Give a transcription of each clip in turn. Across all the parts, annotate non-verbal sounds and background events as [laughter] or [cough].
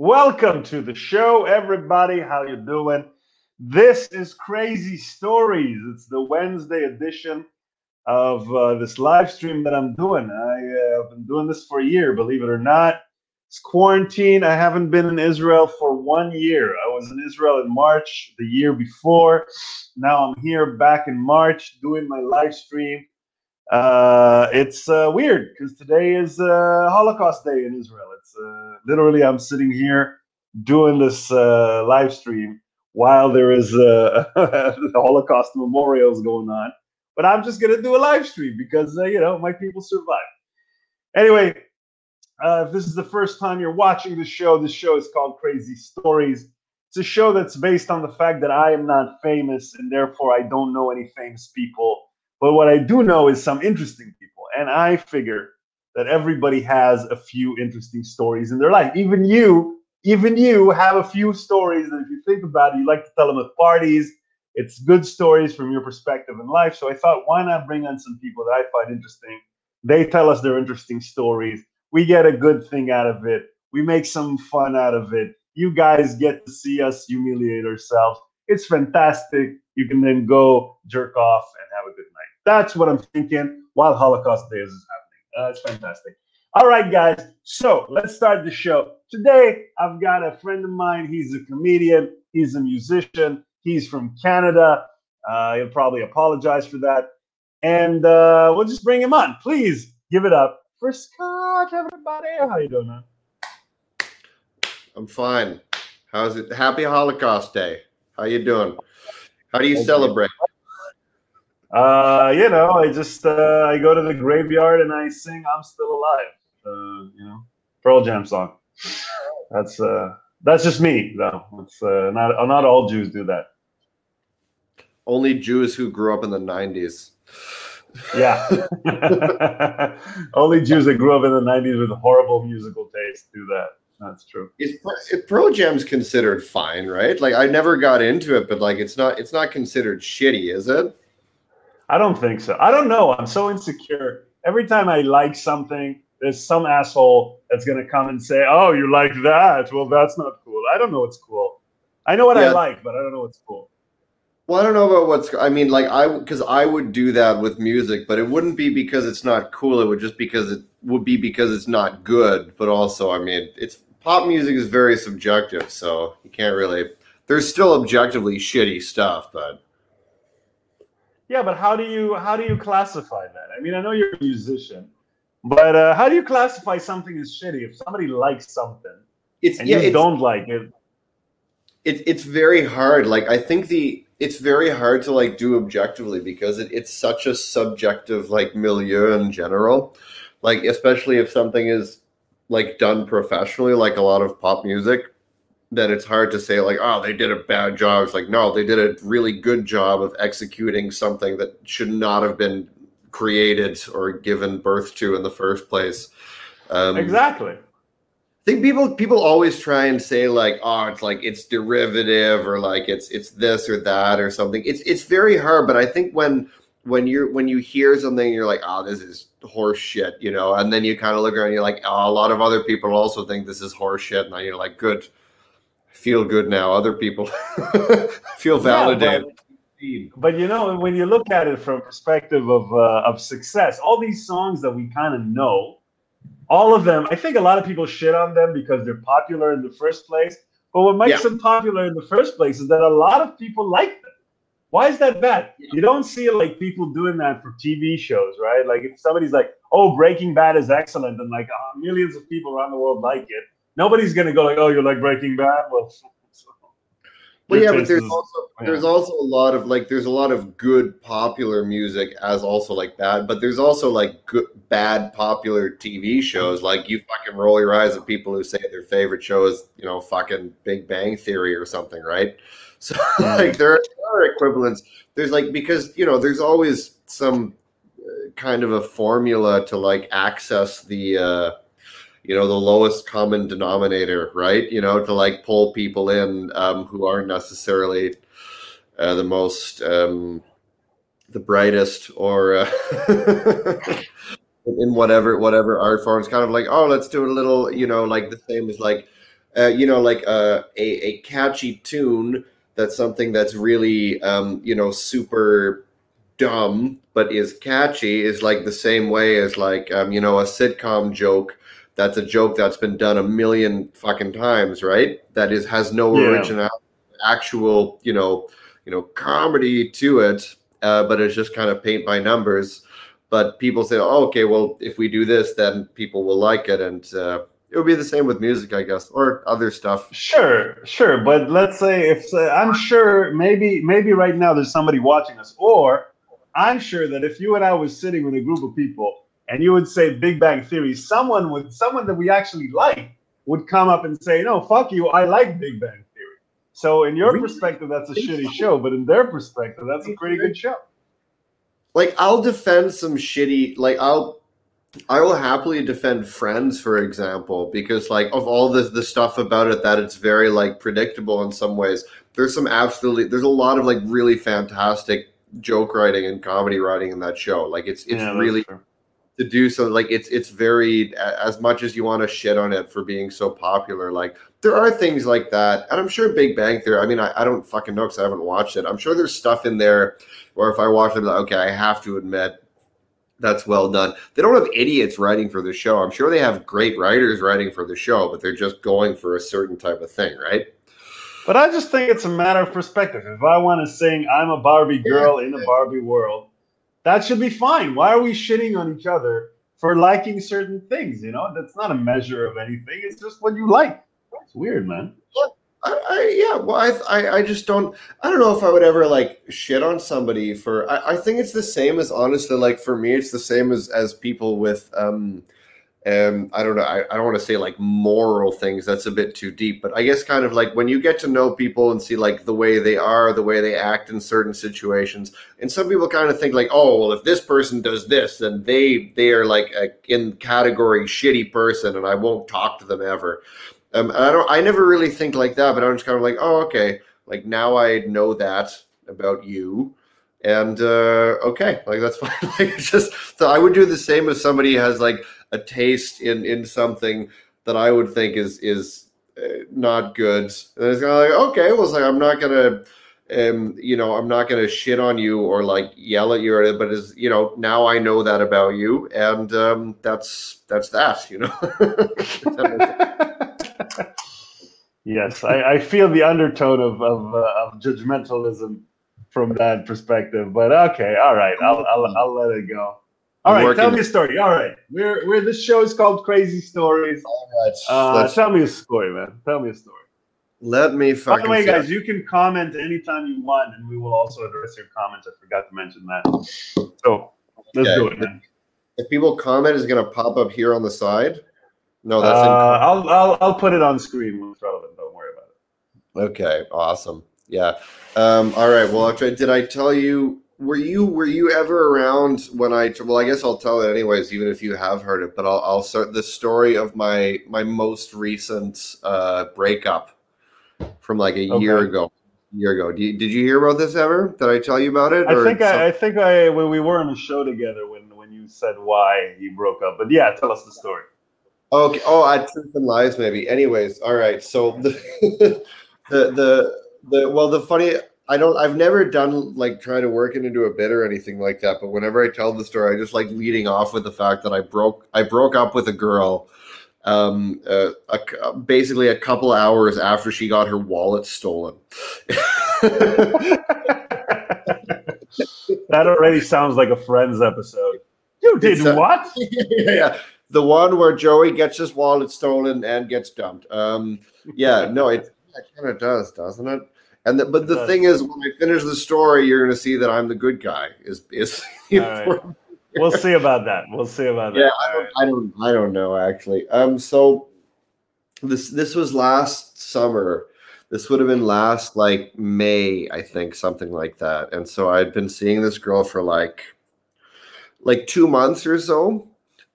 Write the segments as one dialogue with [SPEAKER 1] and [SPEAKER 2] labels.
[SPEAKER 1] Welcome to the show, everybody. How you doing? This is Crazy Stories. It's the Wednesday edition of uh, this live stream that I'm doing. I, uh, have been doing this for a year, believe it or not. It's quarantine. I haven't been in Israel for one year. I was in Israel in March the year before. Now I'm here back in March doing my live stream. Uh, it's uh, weird because today is uh, Holocaust Day in Israel. It's uh, literally I'm sitting here doing this uh, live stream while there is uh, the [laughs] Holocaust memorials going on. But I'm just gonna do a live stream because you know my people survived. Anyway, if this is the first time you're watching the show, this show is called Crazy Stories. It's a show that's based on the fact that I am not famous and therefore I don't know any famous people but what I do know is some interesting people. And I figure that everybody has a few interesting stories in their life. Even you, even you have a few stories that if you think about it, you like to tell them at parties. It's good stories from your perspective in life. So I thought, why not bring on some people that I find interesting? They tell us their interesting stories. We get a good thing out of it. We make some fun out of it. You guys get to see us humiliate ourselves. It's fantastic. You can then go jerk off and have a good. That's what I'm thinking while Holocaust Day is happening. Uh, it's fantastic. All right, guys. So let's start the show. Today, I've got a friend of mine. He's a comedian, he's a musician, he's from Canada. Uh, he'll probably apologize for that. And uh, we'll just bring him on. Please give it up for Scott, everybody. How you doing, man?
[SPEAKER 2] I'm fine. How's it? Happy Holocaust Day. How you doing? How do you celebrate?
[SPEAKER 1] Uh, you know, I just uh, I go to the graveyard and I sing "I'm Still Alive." Uh, you know, Pearl Jam song. That's uh, that's just me though. It's uh, not not all Jews do that.
[SPEAKER 2] Only Jews who grew up in the '90s.
[SPEAKER 1] Yeah, [laughs] only Jews that grew up in the '90s with horrible musical taste do that. That's true.
[SPEAKER 2] Is, is Pearl Jam's considered fine, right? Like I never got into it, but like it's not it's not considered shitty, is it?
[SPEAKER 1] I don't think so. I don't know. I'm so insecure. Every time I like something, there's some asshole that's gonna come and say, "Oh, you like that? Well, that's not cool." I don't know what's cool. I know what yeah. I like, but I don't know what's cool.
[SPEAKER 2] Well, I don't know about what's. I mean, like I because I would do that with music, but it wouldn't be because it's not cool. It would just because it would be because it's not good. But also, I mean, it's pop music is very subjective, so you can't really. There's still objectively shitty stuff, but
[SPEAKER 1] yeah, but how do you how do you classify that? I mean, I know you're a musician, but uh, how do you classify something as shitty if somebody likes something it's, and yeah, you don't like it?
[SPEAKER 2] It, it's very hard. Like I think the it's very hard to like do objectively because it, it's such a subjective like milieu in general. Like especially if something is like done professionally, like a lot of pop music that it's hard to say like oh they did a bad job. It's like no they did a really good job of executing something that should not have been created or given birth to in the first place.
[SPEAKER 1] Um, exactly. I
[SPEAKER 2] think people people always try and say like oh it's like it's derivative or like it's it's this or that or something. It's it's very hard but i think when when you're when you hear something you're like oh this is horse shit you know? And then you kind of look around and you're like oh a lot of other people also think this is horse shit and then you're like good feel good now. Other people [laughs] feel validated.
[SPEAKER 1] Yeah, but, but, you know, when you look at it from a perspective of uh, of success, all these songs that we kind of know, all of them, I think a lot of people shit on them because they're popular in the first place. But what makes yeah. them popular in the first place is that a lot of people like them. Why is that bad? You don't see like people doing that for TV shows, right? Like if somebody's like, "Oh, Breaking Bad is excellent," and like uh, millions of people around the world like it, nobody's gonna go like, "Oh, you like Breaking Bad?" Well,
[SPEAKER 2] so, well yeah, but there's is, also yeah. there's also a lot of like there's a lot of good popular music as also like bad, but there's also like good bad popular TV shows. Like you fucking roll your eyes at people who say their favorite show is you know fucking Big Bang Theory or something, right? [laughs] So like there are, there are equivalents. There's like because you know there's always some uh, kind of a formula to like access the. uh you know the lowest common denominator right you know to like pull people in um, who aren't necessarily uh, the most um, the brightest or uh, [laughs] in whatever whatever art form it's kind of like oh let's do a little you know like the same as like uh, you know, like a, a, a catchy tune that's something that's really, um, you know, super dumb but is catchy is like the same way as like, um, you know, a sitcom joke. That's a joke that's been done a million fucking times, right? That is has no yeah. original, actual, you know, you know, comedy to it, uh, but it's just kind of paint by numbers. But people say, oh, okay, well, if we do this, then people will like it, and uh, it would be the same with music, I guess, or other stuff.
[SPEAKER 1] Sure, sure. But let's say if uh, I'm sure maybe maybe right now there's somebody watching us, or I'm sure that if you and I was sitting with a group of people and you would say Big Bang Theory, someone would someone that we actually like would come up and say, "No, fuck you, I like Big Bang Theory." So in your perspective, that's a shitty show, but in their perspective, that's a pretty good show.
[SPEAKER 2] Like I'll defend some shitty, like I'll I will happily defend Friends, for example, because like of all the the stuff about it that it's very like predictable in some ways. There's some absolutely there's a lot of like really fantastic joke writing and comedy writing in that show. Like it's it's yeah, really to do so like it's it's very as much as you want to shit on it for being so popular. Like there are things like that, and I'm sure Big Bang Theory. I mean, I, I don't fucking know because I haven't watched it. I'm sure there's stuff in there where if I watch it, like, okay, I have to admit that's well done. They don't have idiots writing for the show. I'm sure they have great writers writing for the show, but they're just going for a certain type of thing, right?
[SPEAKER 1] But I just think it's a matter of perspective. If I want to sing I'm a Barbie girl in a Barbie world, that should be fine. Why are we shitting on each other for liking certain things? You know, that's not a measure of anything. It's just what you like. It's weird, man.
[SPEAKER 2] I, I, yeah, well, I, I, I just don't. I don't know if I would ever like shit on somebody for. I, I think it's the same as honestly, like for me, it's the same as as people with. um um, I don't know. I, I don't want to say like moral things. That's a bit too deep. But I guess kind of like when you get to know people and see like the way they are, the way they act in certain situations. And some people kind of think like, oh, well, if this person does this, then they they are like a, in category shitty person, and I won't talk to them ever. Um, I don't. I never really think like that, but I'm just kind of like, oh, okay. Like now I know that about you, and uh, okay, like that's [laughs] fine. like just so I would do the same if somebody has like a taste in in something that I would think is is uh, not good. And it's kind of like, okay, well, like I'm not gonna. Um, you know, I'm not to shit on you or like yell at you, but is you know now I know that about you, and um, that's that's that. You know. [laughs]
[SPEAKER 1] yes, I, I, feel the undertone of of, uh, of, judgmentalism from that perspective. But okay, all right, I'll I'll, I'll let it go. All right, tell me a story. All right, we're we're this show is called Crazy Stories. All right, uh, tell me a story, man. Tell me a story.
[SPEAKER 2] Let me.
[SPEAKER 1] By the way, guys, you can comment anytime you want, and we will also address your comments. I forgot to mention that. So let's okay. do it, man.
[SPEAKER 2] If people comment, is going to pop up here on the side.
[SPEAKER 1] No, that's. Uh, I'll, I'll I'll put it on screen when it's relevant. Don't worry about
[SPEAKER 2] it. Okay, awesome. Yeah. Um, all right. Well, did I tell you? Were you were you ever around when I? Well, I guess I'll tell it anyways, even if you have heard it. But I'll I'll start the story of my my most recent uh, breakup from like a okay. year ago. Year ago. Did you, did you hear about this ever? Did I tell you about it?
[SPEAKER 1] I think I, I think I when we were on the show together when when you said why you broke up. But yeah, tell us the story.
[SPEAKER 2] Okay. Oh, I truth and lies, maybe. Anyways, all right. So the [laughs] the the the well, the funny. I don't. I've never done like trying to work it into a bit or anything like that. But whenever I tell the story, I just like leading off with the fact that I broke. I broke up with a girl. Um, uh, a, basically a couple hours after she got her wallet stolen. [laughs]
[SPEAKER 1] that already sounds like a Friends episode. You did a, [laughs] what?
[SPEAKER 2] yeah, the one where Joey gets his wallet stolen and gets dumped. Um, yeah, no, it, it kind of does, doesn't it? And the, but the thing is, when I finish the story, you're going to see that I'm the good guy. Is is [laughs]
[SPEAKER 1] right. We'll see about that. We'll see about that.
[SPEAKER 2] Yeah, I don't, I don't, I don't know actually. Um, so this this was last summer. This would have been last like May, I think, something like that. And so I'd been seeing this girl for like like two months or so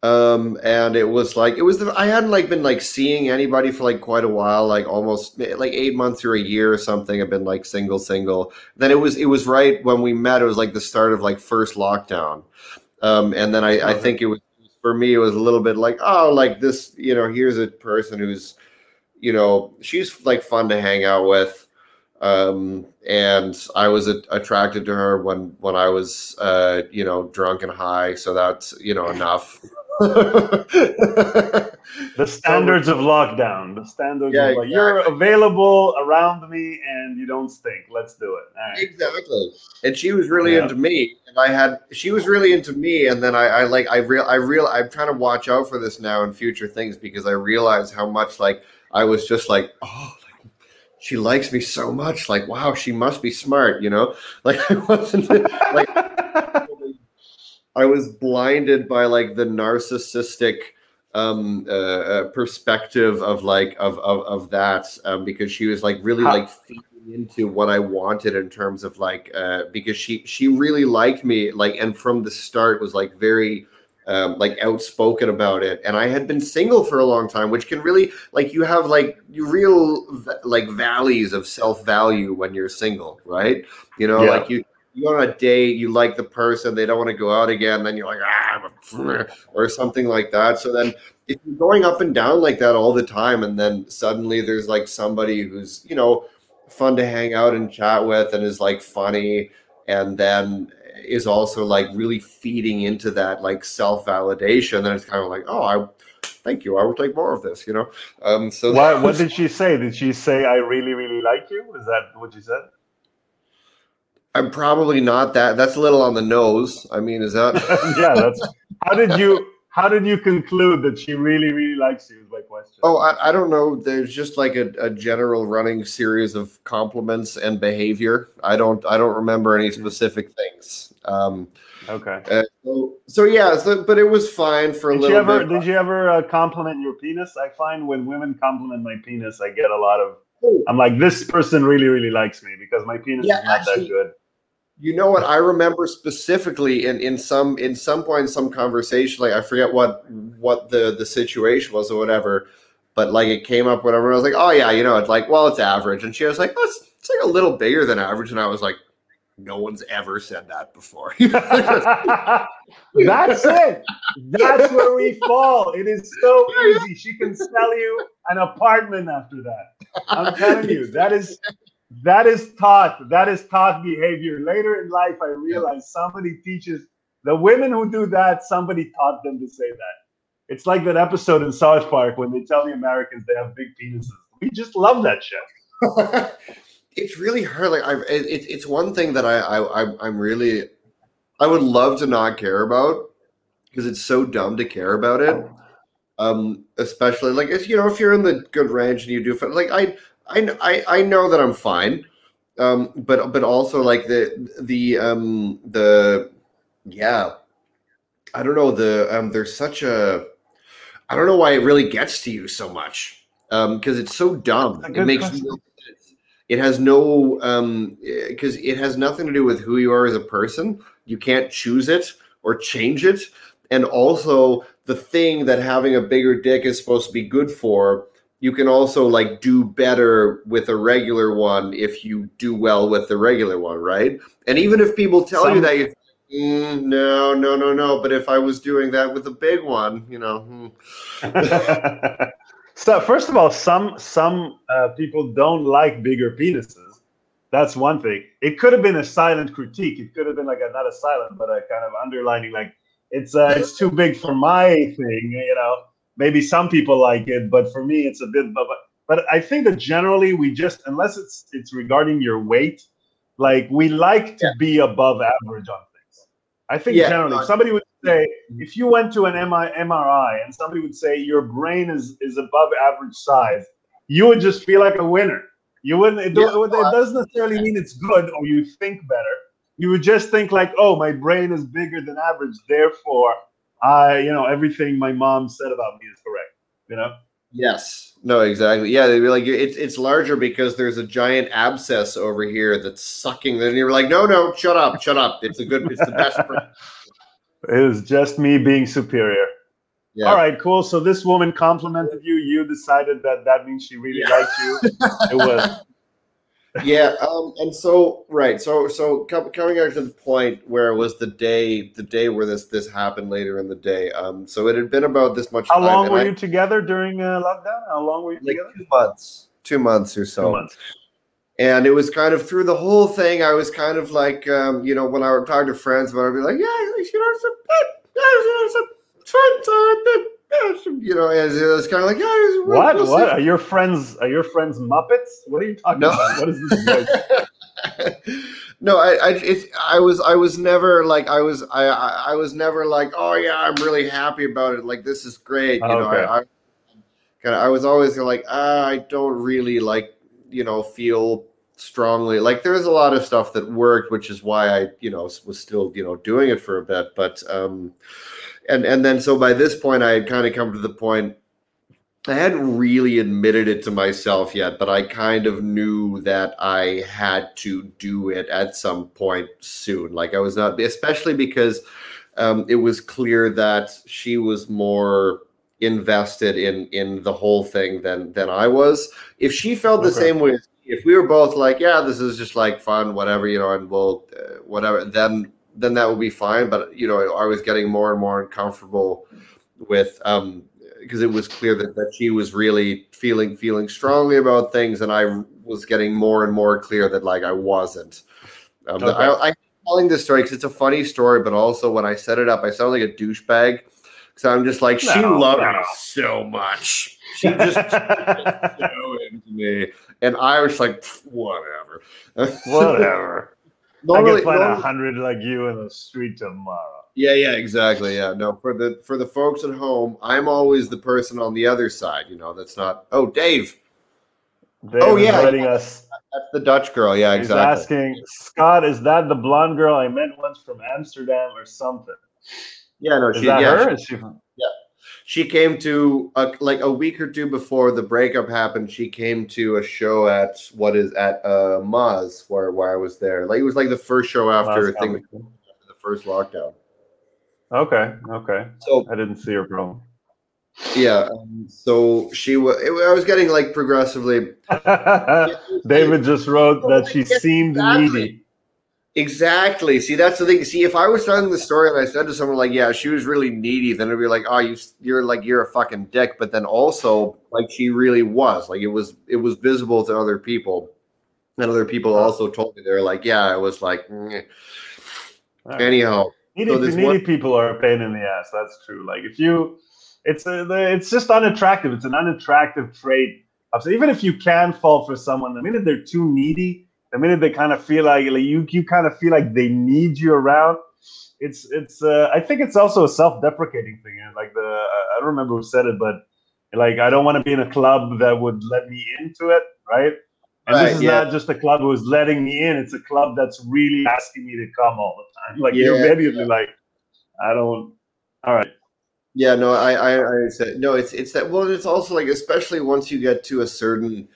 [SPEAKER 2] um and it was like it was the, i hadn't like been like seeing anybody for like quite a while like almost like eight months or a year or something i've been like single single then it was it was right when we met it was like the start of like first lockdown um and then i i think it was for me it was a little bit like oh like this you know here's a person who's you know, she's like fun to hang out with. Um, and I was a- attracted to her when when I was, uh, you know, drunk and high. So that's you know enough. [laughs]
[SPEAKER 1] the standards of lockdown. The standards yeah, of like, exactly. you're available around me and you don't stink. Let's do it.
[SPEAKER 2] Right. Exactly. And she was really yeah. into me, and I had she was really into me, and then I, I like I real I real I'm trying to watch out for this now in future things because I realize how much like I was just like oh like, she likes me so much like wow she must be smart you know like [laughs] I wasn't like [laughs] I was blinded by like the narcissistic um uh, uh, perspective of like of of, of that um, because she was like really like feeding into what I wanted in terms of like uh because she she really liked me like and from the start was like very um, like outspoken about it and i had been single for a long time which can really like you have like real like valleys of self-value when you're single right you know yeah. like you you on a date, you like the person, they don't want to go out again, then you're like, ah, [laughs] or something like that. So then if you're going up and down like that all the time, and then suddenly there's like somebody who's, you know, fun to hang out and chat with and is like funny, and then is also like really feeding into that like self validation, then it's kind of like, oh, I thank you. I will take more of this, you know. Um, so
[SPEAKER 1] what, [laughs] what did she say? Did she say I really, really like you? Is that what she said?
[SPEAKER 2] I'm probably not that. That's a little on the nose. I mean, is that? [laughs]
[SPEAKER 1] yeah, that's. How did you? How did you conclude that she really, really likes you? Is my question.
[SPEAKER 2] Oh, I, I don't know. There's just like a, a general running series of compliments and behavior. I don't. I don't remember any specific things. Um,
[SPEAKER 1] okay.
[SPEAKER 2] Uh, so, so yeah. So, but it was fine for a
[SPEAKER 1] did
[SPEAKER 2] little
[SPEAKER 1] you ever,
[SPEAKER 2] bit.
[SPEAKER 1] Did you ever uh, compliment your penis? I find when women compliment my penis, I get a lot of. I'm like, this person really, really likes me because my penis yeah, is not actually, that good.
[SPEAKER 2] You know what? I remember specifically in, in some in some point in some conversation, like I forget what what the the situation was or whatever, but like it came up whatever. I was like, oh yeah, you know, it's like well, it's average, and she was like, oh, it's, it's like a little bigger than average, and I was like, no one's ever said that before. [laughs]
[SPEAKER 1] That's it. That's where we fall. It is so easy. She can sell you an apartment after that. I'm telling you, that is that is taught. That is taught behavior. Later in life, I realized somebody teaches the women who do that. Somebody taught them to say that. It's like that episode in South Park when they tell the Americans they have big penises. We just love that shit. [laughs]
[SPEAKER 2] it's really hard. Like I, it, it's one thing that I, I, I'm really, I would love to not care about because it's so dumb to care about it. Um, especially like if you know if you're in the good range and you do like I I, I, I know that I'm fine. Um, but but also like the the um the yeah, I don't know the um there's such a I don't know why it really gets to you so much um because it's so dumb. It makes no. It has no um because it has nothing to do with who you are as a person. You can't choose it or change it. And also the thing that having a bigger dick is supposed to be good for you can also like do better with a regular one if you do well with the regular one, right? And even if people tell Some, you that, you mm, no, no, no, no. But if I was doing that with a big one, you know.
[SPEAKER 1] Hmm. [laughs] so first of all, some some uh, people don't like bigger penises. That's one thing. It could have been a silent critique. It could have been like a, not a silent, but a kind of underlining, like it's uh, it's too big for my thing, you know maybe some people like it, but for me, it's a bit. But but I think that generally we just unless it's it's regarding your weight, like we like to yeah. be above average on things. I think yeah, generally, no, somebody would say mm-hmm. if you went to an MRI and somebody would say your brain is is above average size, you would just feel like a winner. You wouldn't. It, yeah, it doesn't necessarily mean it's good or you think better. You would just think like, oh, my brain is bigger than average, therefore I, you know, everything my mom said about me is correct. You know.
[SPEAKER 2] Yes. No. Exactly. Yeah. They'd be like, it's it's larger because there's a giant abscess over here that's sucking. Then you're like, no, no, shut up, shut up. It's a good. It's the best. [laughs]
[SPEAKER 1] it was just me being superior. Yeah. All right, cool. So this woman complimented you. You decided that that means she really yeah. liked you. It was [laughs]
[SPEAKER 2] yeah, um, and so right, so so coming back to the point where it was the day, the day where this this happened later in the day. Um, so it had been about this much.
[SPEAKER 1] How long were I, you together during uh, lockdown? How long were you
[SPEAKER 2] like
[SPEAKER 1] together?
[SPEAKER 2] Two months, two months or so.
[SPEAKER 1] Two months.
[SPEAKER 2] And it was kind of through the whole thing. I was kind of like, um, you know, when I would talk to friends, but I'd be like, yeah, you know, some, yeah, some friends, [laughs] you know, as it was kind of like, yeah.
[SPEAKER 1] What? What are your friends? Are your friends Muppets? What are you talking no. about? What is
[SPEAKER 2] this? [laughs] no, I, I, it, I was, I was never like, I was, I, I was never like, oh yeah, I'm really happy about it. Like this is great. You know, I, I kind of, I was always like, ah, I don't really like, you know, feel strongly like there's a lot of stuff that worked which is why i you know was still you know doing it for a bit but um and and then so by this point, I had kind of come to the point. I hadn't really admitted it to myself yet, but I kind of knew that I had to do it at some point soon. Like I was not, especially because um, it was clear that she was more invested in in the whole thing than than I was. If she felt the okay. same way, if we were both like, yeah, this is just like fun, whatever, you know, and we'll uh, whatever, then then that would be fine. But you know, I was getting more and more uncomfortable with um because it was clear that, that she was really feeling feeling strongly about things, and I was getting more and more clear that like I wasn't. Um, okay. I, I telling this story because it's a funny story, but also when I set it up, I sound like a douchebag So I'm just like no, she loved no. me so much. She [laughs] just so into me, and I was like, whatever,
[SPEAKER 1] whatever. [laughs] Normally, I can find a hundred like you in the street tomorrow.
[SPEAKER 2] Yeah, yeah, exactly. Yeah, no, for the for the folks at home, I'm always the person on the other side. You know, that's not. Oh, Dave.
[SPEAKER 1] Dave oh yeah, letting us.
[SPEAKER 2] That's the Dutch girl. Yeah,
[SPEAKER 1] He's
[SPEAKER 2] exactly.
[SPEAKER 1] asking Scott, is that the blonde girl I met once from Amsterdam or something?
[SPEAKER 2] Yeah, no,
[SPEAKER 1] is
[SPEAKER 2] she,
[SPEAKER 1] that
[SPEAKER 2] yeah,
[SPEAKER 1] her?
[SPEAKER 2] She, yeah, she came to a, like a week or two before the breakup happened. She came to a show at what is at uh Maz where where I was there. Like it was like the first show after thing after the first lockdown.
[SPEAKER 1] Okay, okay. So I didn't see her bro.
[SPEAKER 2] Yeah, um, so she was. I was getting like progressively. [laughs] [laughs]
[SPEAKER 1] David just wrote that she seemed needy.
[SPEAKER 2] Exactly. See, that's the thing. See, if I was telling the story and I said to someone like, "Yeah, she was really needy," then it'd be like, "Oh, you, you're like you're a fucking dick." But then also, like, she really was. Like, it was it was visible to other people, and other people also told me they're like, "Yeah, I was like." Mm. Right. Anyhow,
[SPEAKER 1] needy, so needy one- people are a pain in the ass. That's true. Like, if you, it's uh, a, it's just unattractive. It's an unattractive trait. So even if you can fall for someone, the minute they're too needy the minute they kind of feel like, like you you kind of feel like they need you around it's it's uh, i think it's also a self-deprecating thing like the i don't remember who said it but like i don't want to be in a club that would let me into it right and right, this is yeah. not just a club who's letting me in it's a club that's really asking me to come all the time like yeah, you're immediately yeah. like i don't all right
[SPEAKER 2] yeah no i i, I said no it's it's that well it's also like especially once you get to a certain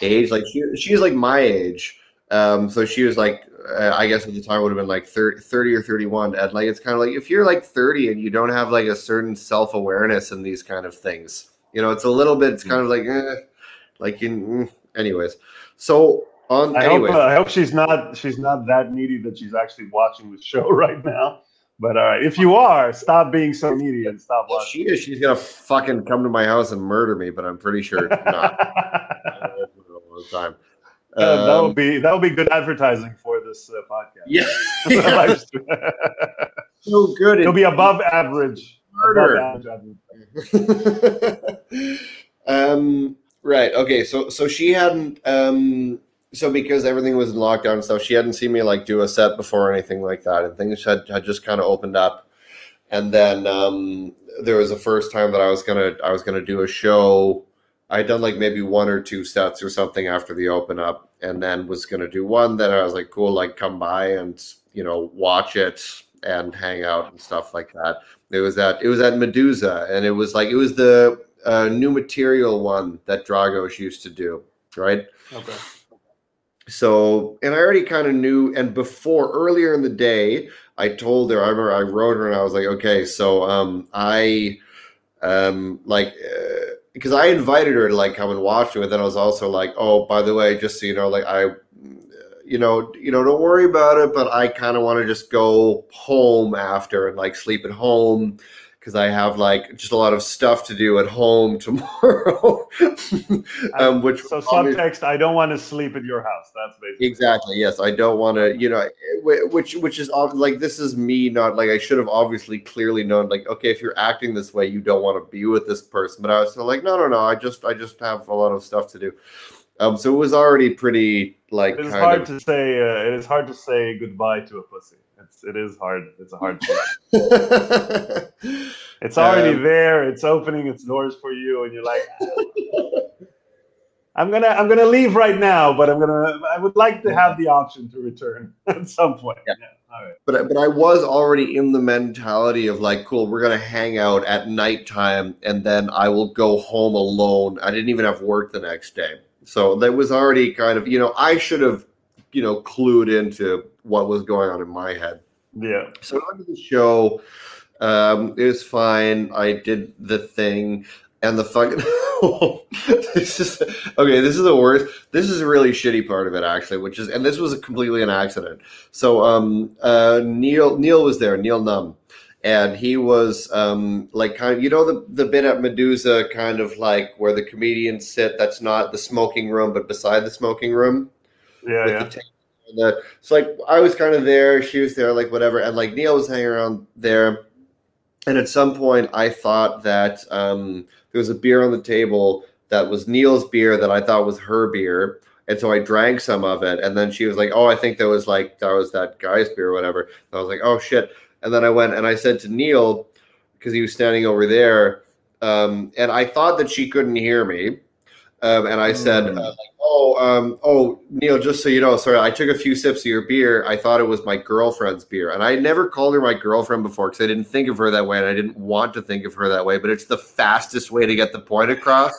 [SPEAKER 2] age like she, she's like my age um, so she was like, uh, I guess at the time would have been like 30, 30 or 31. And like, it's kind of like if you're like 30 and you don't have like a certain self awareness in these kind of things, you know, it's a little bit, it's kind of like, eh, like, in, mm, anyways. So on,
[SPEAKER 1] I
[SPEAKER 2] anyways.
[SPEAKER 1] hope, uh, I hope she's not, she's not that needy that she's actually watching the show [laughs] right now. But all right, if you are, stop being so needy and stop watching.
[SPEAKER 2] She is. She's gonna fucking come to my house and murder me, but I'm pretty sure not. [laughs] all the time.
[SPEAKER 1] Um, that would be that would be good advertising for this uh, podcast.
[SPEAKER 2] Yeah, [laughs] [laughs]
[SPEAKER 1] so good. It'll be above average. Murder. Above
[SPEAKER 2] average. [laughs] um. Right. Okay. So so she hadn't. Um. So because everything was in lockdown and stuff, she hadn't seen me like do a set before or anything like that, and things had had just kind of opened up. And then um, there was the first time that I was gonna I was gonna do a show I had done like maybe one or two sets or something after the open up, and then was gonna do one. Then I was like, cool, like come by and you know watch it and hang out and stuff like that. It was at it was at Medusa, and it was like it was the uh, new material one that Dragos used to do, right?
[SPEAKER 1] Okay.
[SPEAKER 2] So, and I already kind of knew, and before earlier in the day, I told her. I remember I wrote her, and I was like, okay, so um, I um like. Uh, because I invited her to like come and watch it, but then I was also like, oh, by the way, just so you know, like I you know, you know, don't worry about it, but I kind of want to just go home after and like sleep at home because I have like just a lot of stuff to do at home [laughs] tomorrow.
[SPEAKER 1] um, which so subtext, I don't want to sleep at your house. That's basically
[SPEAKER 2] exactly yes. I don't want to, you know, which which is like this is me not like I should have obviously clearly known like okay if you're acting this way you don't want to be with this person, but I was like no no no I just I just have a lot of stuff to do. Um, so it was already pretty like.
[SPEAKER 1] It's hard of, to say. Uh, it is hard to say goodbye to a pussy. It's it is hard. It's a hard [laughs] thing. [laughs] it's already um, there. It's opening its doors for you, and you're like, I'm gonna I'm gonna leave right now, but I'm gonna I would like to have the option to return [laughs] at some point. Yeah. yeah. All right.
[SPEAKER 2] But but I was already in the mentality of like, cool, we're gonna hang out at nighttime, and then I will go home alone. I didn't even have work the next day. So that was already kind of, you know, I should have, you know, clued into what was going on in my head.
[SPEAKER 1] Yeah.
[SPEAKER 2] So on the show, um, it was fine. I did the thing, and the fucking [laughs] this is okay. This is the worst. This is a really shitty part of it, actually. Which is, and this was completely an accident. So, um, uh, Neil Neil was there. Neil Numb, and he was um, like kind of you know the the bit at Medusa, kind of like where the comedians sit. That's not the smoking room, but beside the smoking room.
[SPEAKER 1] Yeah, yeah.
[SPEAKER 2] The, the, so like I was kind of there, she was there, like whatever, and like Neil was hanging around there. And at some point, I thought that um, there was a beer on the table that was Neil's beer that I thought was her beer. And so I drank some of it. And then she was like, Oh, I think that was like, that was that guy's beer or whatever. And I was like, Oh, shit. And then I went and I said to Neil, because he was standing over there, um, and I thought that she couldn't hear me. Um, and I said, mm. uh, like, "Oh, um, oh, Neil, just so you know, sorry, I took a few sips of your beer. I thought it was my girlfriend's beer, and I never called her my girlfriend before because I didn't think of her that way, and I didn't want to think of her that way. But it's the fastest way to get the point across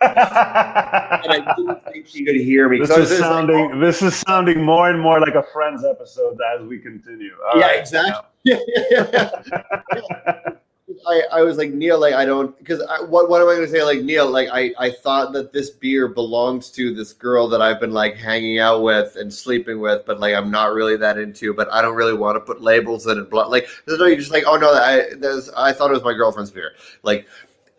[SPEAKER 2] [laughs] and I didn't think she could hear me.
[SPEAKER 1] This is sounding. Like, this is sounding more and more like a Friends episode as we continue.
[SPEAKER 2] All yeah, right. exactly. Yeah, yeah, [laughs] yeah. [laughs] I, I was like Neil, like I don't because what what am I going to say? Like Neil, like I I thought that this beer belongs to this girl that I've been like hanging out with and sleeping with, but like I'm not really that into. But I don't really want to put labels in it. Like no, you're just like oh no, I there's I thought it was my girlfriend's beer. Like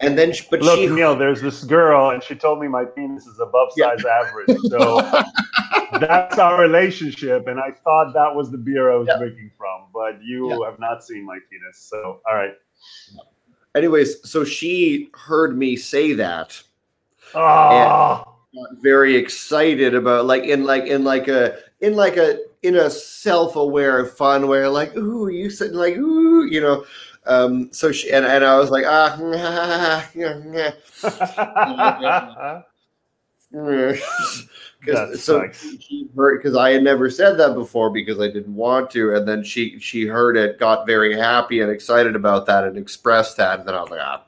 [SPEAKER 2] and then, she, but
[SPEAKER 1] look,
[SPEAKER 2] she,
[SPEAKER 1] Neil, there's this girl, and she told me my penis is above size yeah. average. [laughs] So that's our relationship, and I thought that was the beer I was yeah. drinking from. But you yeah. have not seen my penis, so all right.
[SPEAKER 2] Anyways, so she heard me say that.
[SPEAKER 1] Oh.
[SPEAKER 2] very excited about like in like in like a in like a in a self-aware fun way like ooh you said like ooh you know um, so she and, and I was like, ah, [laughs] [laughs] because so she heard because I had never said that before because I didn't want to, and then she she heard it, got very happy and excited about that, and expressed that, and then I was like, ah.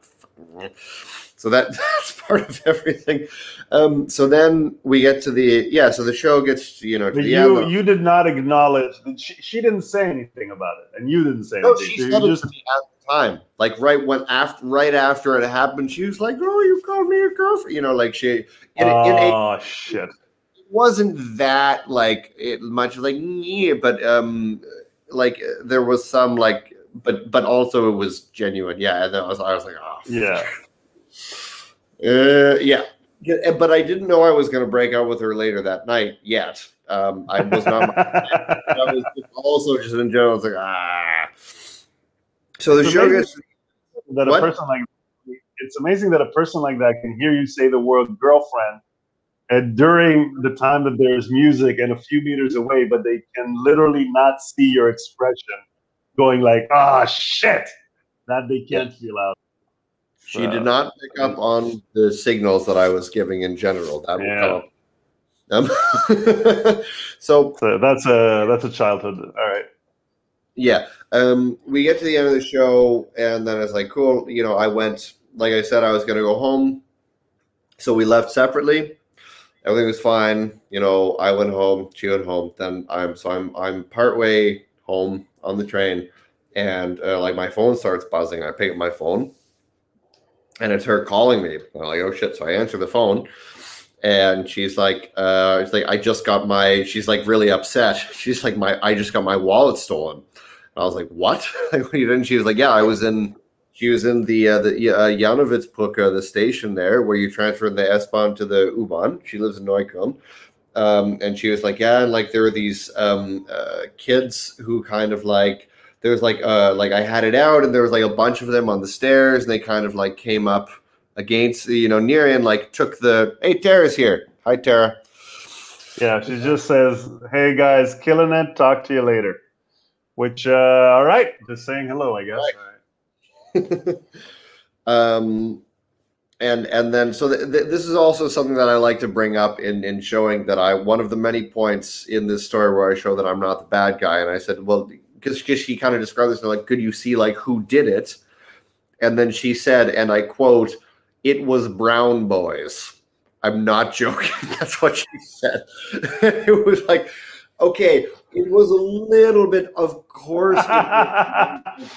[SPEAKER 2] So that [laughs] that's part of everything. Um, so then we get to the yeah. So the show gets you know to the
[SPEAKER 1] you end. you did not acknowledge that she, she didn't say anything about it, and you didn't say no, anything.
[SPEAKER 2] She said it just, at the time, like right when after right after it happened, she was like, "Oh, you called me a girlfriend," you know, like she.
[SPEAKER 1] In, oh in a, shit!
[SPEAKER 2] Wasn't that like it much like yeah, but um, like there was some like, but but also it was genuine. Yeah, and I was I was like, oh
[SPEAKER 1] yeah. [laughs]
[SPEAKER 2] Uh, yeah. But I didn't know I was going to break out with her later that night yet. Um, I was not. [laughs] I was also just in general. I was like, ah. So the it's show gets
[SPEAKER 1] that what? a person like it's amazing that a person like that can hear you say the word girlfriend and during the time that there's music and a few meters away, but they can literally not see your expression going like, ah, oh, shit, that they can't feel out.
[SPEAKER 2] She did not pick up on the signals that I was giving in general. That will yeah. come up. Um, [laughs] so,
[SPEAKER 1] so, that's a that's a childhood. All right.
[SPEAKER 2] Yeah. Um, we get to the end of the show, and then it's like, cool. You know, I went. Like I said, I was going to go home, so we left separately. Everything was fine. You know, I went home. She went home. Then I'm so I'm I'm partway home on the train, and uh, like my phone starts buzzing. I pick up my phone and it's her calling me. I'm like, oh shit! So I answer the phone, and she's like, uh, it's like I just got my. She's like really upset. [laughs] She's like, my I just got my wallet stolen. And I was like, what? [laughs] like, what you she was like, yeah, I was in. She was in the uh, the uh, Jannowitzbrücke, the station there where you transfer the S-Bahn to the U-Bahn. She lives in Neukölln. Um, and she was like, yeah, and like there were these um, uh, kids who kind of like there was like uh like I had it out and there was like a bunch of them on the stairs and they kind of like came up against you know near and like took the hey Tara's here hi Tara
[SPEAKER 1] yeah she just says hey guys killing it talk to you later which uh all right just saying hello I guess. [laughs]
[SPEAKER 2] um and and then so th- th- this is also something that I like to bring up in in showing that I one of the many points in this story where I show that I'm not the bad guy and I said well because she kind of described this and like could you see like who did it and then she said and I quote it was brown boys. I'm not joking. [laughs] That's what she said. [laughs] it was like, okay, it was a little bit, of course,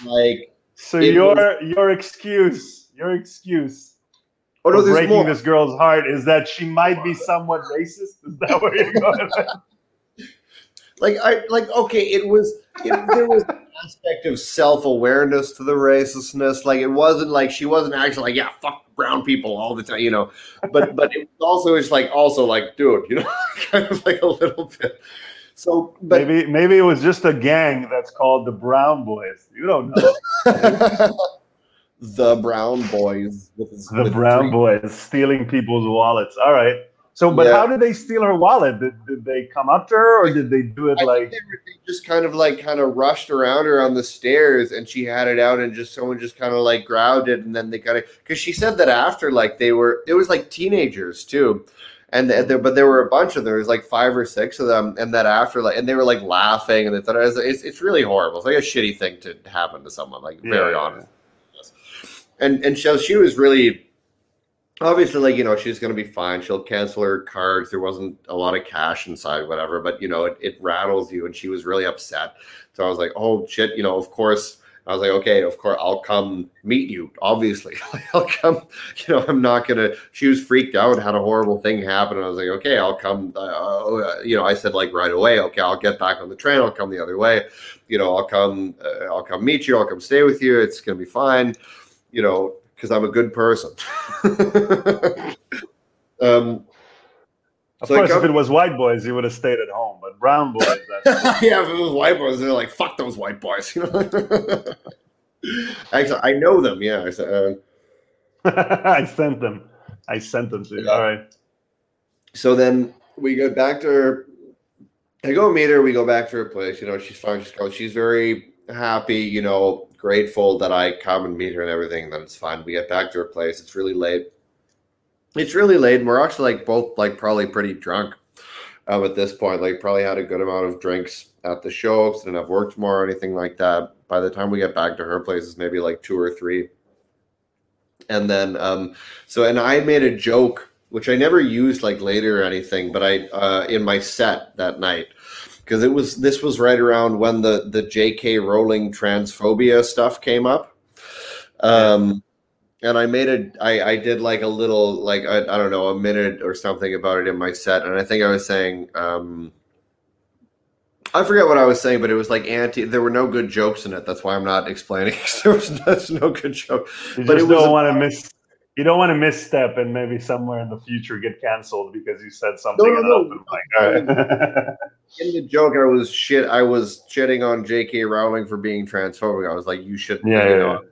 [SPEAKER 2] like.
[SPEAKER 1] So your was, your excuse, your excuse. Oh no, breaking more. this girl's heart is that she might be somewhat racist. Is that where you're going? [laughs]
[SPEAKER 2] like I like okay, it was it, there was an aspect of self awareness to the racistness. Like it wasn't like she wasn't actually like yeah, fuck brown people all the time, you know. But but it was also is like also like, dude, you know, [laughs] kind of like a little bit. So
[SPEAKER 1] but, maybe maybe it was just a gang that's called the Brown Boys. You don't know. [laughs]
[SPEAKER 2] the Brown Boys.
[SPEAKER 1] His, the Brown Boys stealing people's wallets. All right. So, but yeah. how did they steal her wallet? Did, did they come up to her, or did they do it I like they,
[SPEAKER 2] were, they, just kind of like kind of rushed around her on the stairs, and she had it out, and just someone just kind of like grabbed it, and then they kind of because she said that after like they were it was like teenagers too, and there, but there were a bunch of them. There was like five or six of them, and that after like and they were like laughing, and they thought it was, it's it's really horrible. It's like a shitty thing to happen to someone, like very yeah. honest. And and so she was really obviously like you know she's going to be fine she'll cancel her cards there wasn't a lot of cash inside whatever but you know it, it rattles you and she was really upset so i was like oh shit you know of course I was like, okay, of course, I'll come meet you. Obviously, [laughs] I'll come. You know, I'm not gonna. She was freaked out, had a horrible thing happen. I was like, okay, I'll come. Uh, uh, you know, I said like right away, okay, I'll get back on the train. I'll come the other way. You know, I'll come. Uh, I'll come meet you. I'll come stay with you. It's gonna be fine. You know, because I'm a good person. [laughs] um,
[SPEAKER 1] of so course, if it was white boys, he would have stayed at home. But brown boys, [laughs]
[SPEAKER 2] yeah, if it was white boys, they're like, "Fuck those white boys." You [laughs] know. Actually, I know them. Yeah, I, uh, [laughs]
[SPEAKER 1] I sent them. I sent them to you. Yeah. All right.
[SPEAKER 2] So then we go back to her. I go meet her. We go back to her place. You know, she's fine. She's she's very happy. You know, grateful that I come and meet her and everything. That it's fine. We get back to her place. It's really late. It's really late, and we're actually like both like probably pretty drunk um, at this point. Like probably had a good amount of drinks at the show. Didn't have work tomorrow or anything like that. By the time we get back to her place, it's maybe like two or three. And then um, so and I made a joke which I never used like later or anything, but I uh, in my set that night because it was this was right around when the the J.K. Rowling transphobia stuff came up. Um, and I made a I, I did like a little like I, I don't know a minute or something about it in my set, and I think I was saying um, I forget what I was saying, but it was like anti. There were no good jokes in it. That's why I'm not explaining. [laughs] there was no, no good joke.
[SPEAKER 1] You but just don't want to miss you don't want to misstep and maybe somewhere in the future get canceled because you said something. No, no, no. Like, [laughs]
[SPEAKER 2] in the joke, I was shit. I was shitting on J.K. Rowling for being transphobic. I was like, you should. Yeah, you yeah, know, yeah.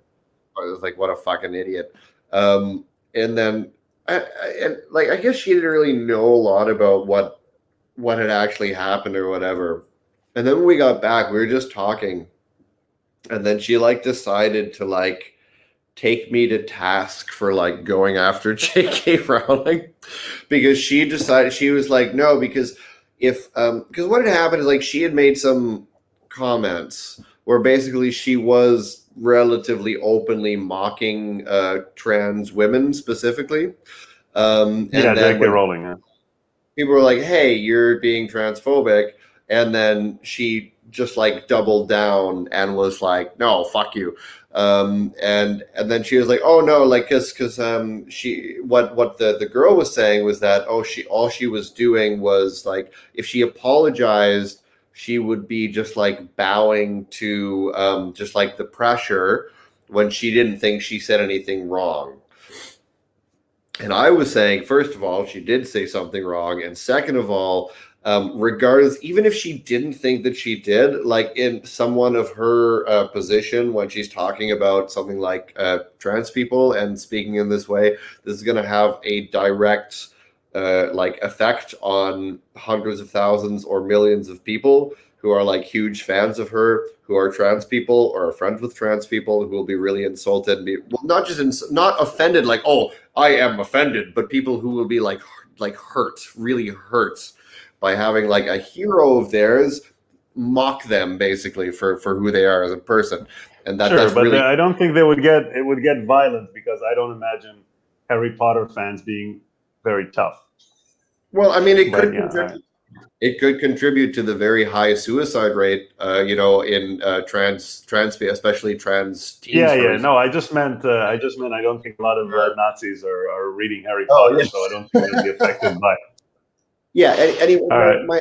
[SPEAKER 2] I was like, what a fucking idiot. Um, and then, I, I, and like, I guess she didn't really know a lot about what what had actually happened or whatever. And then when we got back, we were just talking, and then she like decided to like take me to task for like going after [laughs] J.K. Rowling because she decided she was like no because if um because what had happened is like she had made some comments where basically she was relatively openly mocking uh trans women specifically um
[SPEAKER 1] and yeah J.K. Rowling yeah.
[SPEAKER 2] people were like hey you're being transphobic and then she just like doubled down and was like, "No, fuck you." Um, and and then she was like, "Oh no," like because because um, she what what the the girl was saying was that oh she all she was doing was like if she apologized, she would be just like bowing to um, just like the pressure when she didn't think she said anything wrong. And I was saying, first of all, she did say something wrong, and second of all, um, regardless, even if she didn't think that she did, like in someone of her uh, position when she's talking about something like uh, trans people and speaking in this way, this is going to have a direct uh, like effect on hundreds of thousands or millions of people who are like huge fans of her, who are trans people or are friends with trans people, who will be really insulted and be well, not just ins- not offended, like oh I am offended, but people who will be like like hurt, really hurt by having like a hero of theirs mock them basically for for who they are as a person. And that
[SPEAKER 1] sure, but really... i don't think they would get it would get violent because i don't imagine harry potter fans being very tough
[SPEAKER 2] well i mean it but, could yeah, contribute, it could contribute to the very high suicide rate uh, you know in uh, trans trans especially trans
[SPEAKER 1] teens yeah yeah no i just meant uh, i just meant i don't think a lot of uh, nazis are, are reading harry oh, potter oh, yeah. so i don't think they'll be affected by it [laughs]
[SPEAKER 2] yeah. Anyway, right. my,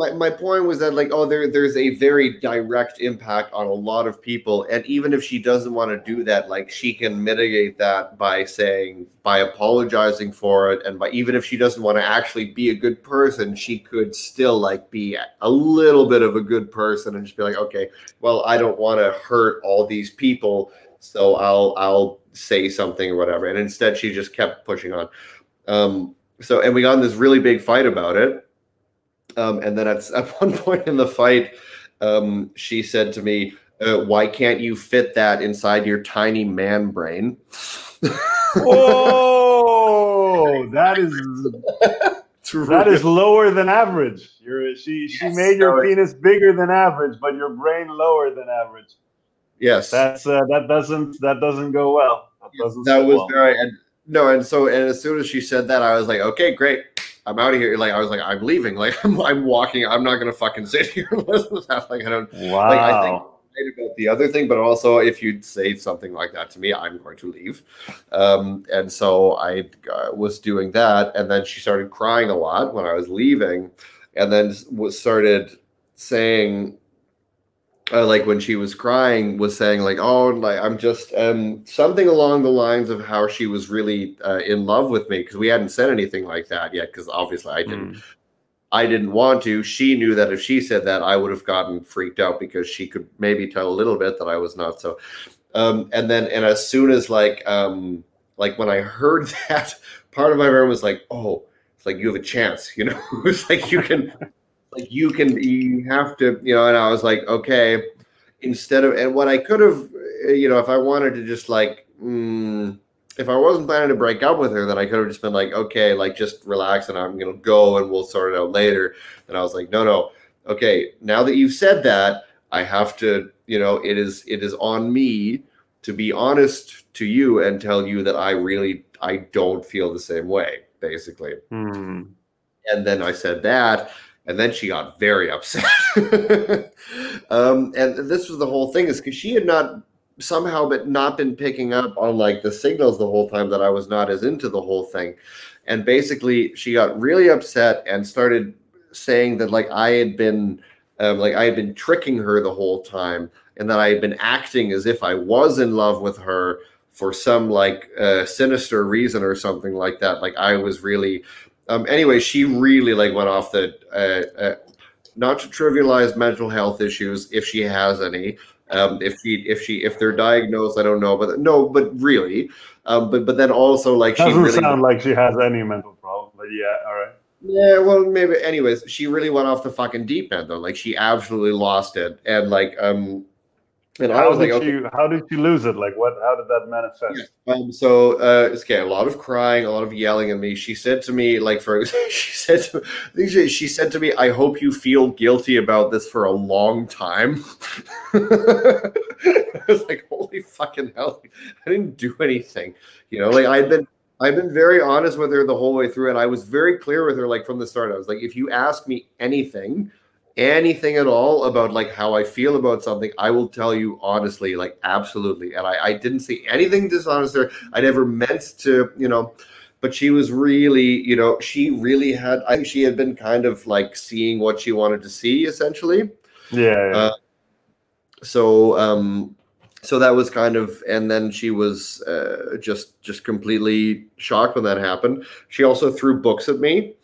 [SPEAKER 2] my my point was that like oh there there's a very direct impact on a lot of people, and even if she doesn't want to do that, like she can mitigate that by saying by apologizing for it, and by even if she doesn't want to actually be a good person, she could still like be a little bit of a good person and just be like okay, well I don't want to hurt all these people, so I'll I'll say something or whatever, and instead she just kept pushing on. Um, so and we got in this really big fight about it. Um, and then at, [laughs] at one point in the fight, um, she said to me, uh, "Why can't you fit that inside your tiny man brain?" [laughs]
[SPEAKER 1] oh, that is [laughs] that is lower than average. You're she she yes, made your penis bigger than average, but your brain lower than average.
[SPEAKER 2] Yes,
[SPEAKER 1] that's uh, that doesn't that doesn't go well.
[SPEAKER 2] That, doesn't that was well. very and no, and so and as soon as she said that, I was like, okay, great. I'm out of here. Like I was like, I'm leaving. Like [laughs] I'm, I'm walking. I'm not gonna fucking sit here and [laughs] listen to that. Like I don't.
[SPEAKER 1] Wow.
[SPEAKER 2] Like I think about the other thing, but also if you'd say something like that to me, I'm going to leave. Um, and so I uh, was doing that, and then she started crying a lot when I was leaving, and then was started saying uh, like when she was crying was saying like oh like i'm just um something along the lines of how she was really uh, in love with me because we hadn't said anything like that yet because obviously i didn't mm. i didn't want to she knew that if she said that i would have gotten freaked out because she could maybe tell a little bit that i was not so um and then and as soon as like um like when i heard [laughs] that part of my brain was like oh it's like you have a chance you know [laughs] it's like you can like you can you have to you know and i was like okay instead of and what i could have you know if i wanted to just like mm, if i wasn't planning to break up with her then i could have just been like okay like just relax and i'm gonna go and we'll sort it out later. And i was like no no. Okay now that you've said that i have to you know it is it is on me to be honest to you and tell you that i really i don't feel the same way basically.
[SPEAKER 1] Mm.
[SPEAKER 2] and then i said that and then she got very upset. [laughs] um, and this was the whole thing is because she had not somehow but not been picking up on like the signals the whole time that I was not as into the whole thing. And basically she got really upset and started saying that like I had been um, like I had been tricking her the whole time and that I had been acting as if I was in love with her for some like uh, sinister reason or something like that. Like I was really um, anyway, she really like went off the uh, uh, not to trivialize mental health issues if she has any. Um, if she if she if they're diagnosed, I don't know, but no, but really, um, but but then also like she doesn't really,
[SPEAKER 1] sound like she has any mental problem. But yeah, all right.
[SPEAKER 2] Yeah, well, maybe. Anyways, she really went off the fucking deep end though. Like she absolutely lost it, and like um,
[SPEAKER 1] and how I was did like, okay. how did you lose it? Like, what? How did that manifest?
[SPEAKER 2] Yeah. Um, so, uh, it's okay, a lot of crying, a lot of yelling at me. She said to me, like, for [laughs] she said, to, she, she said to me, "I hope you feel guilty about this for a long time." [laughs] I was like, "Holy fucking hell! I didn't do anything." You know, like I've been, I've been very honest with her the whole way through, and I was very clear with her, like from the start. I was like, "If you ask me anything." Anything at all about like how I feel about something, I will tell you honestly, like absolutely. And I, I didn't see anything dishonest there. I never meant to, you know, but she was really, you know, she really had, I think she had been kind of like seeing what she wanted to see essentially.
[SPEAKER 1] Yeah. yeah. Uh,
[SPEAKER 2] so, um, so that was kind of and then she was uh, just just completely shocked when that happened she also threw books at me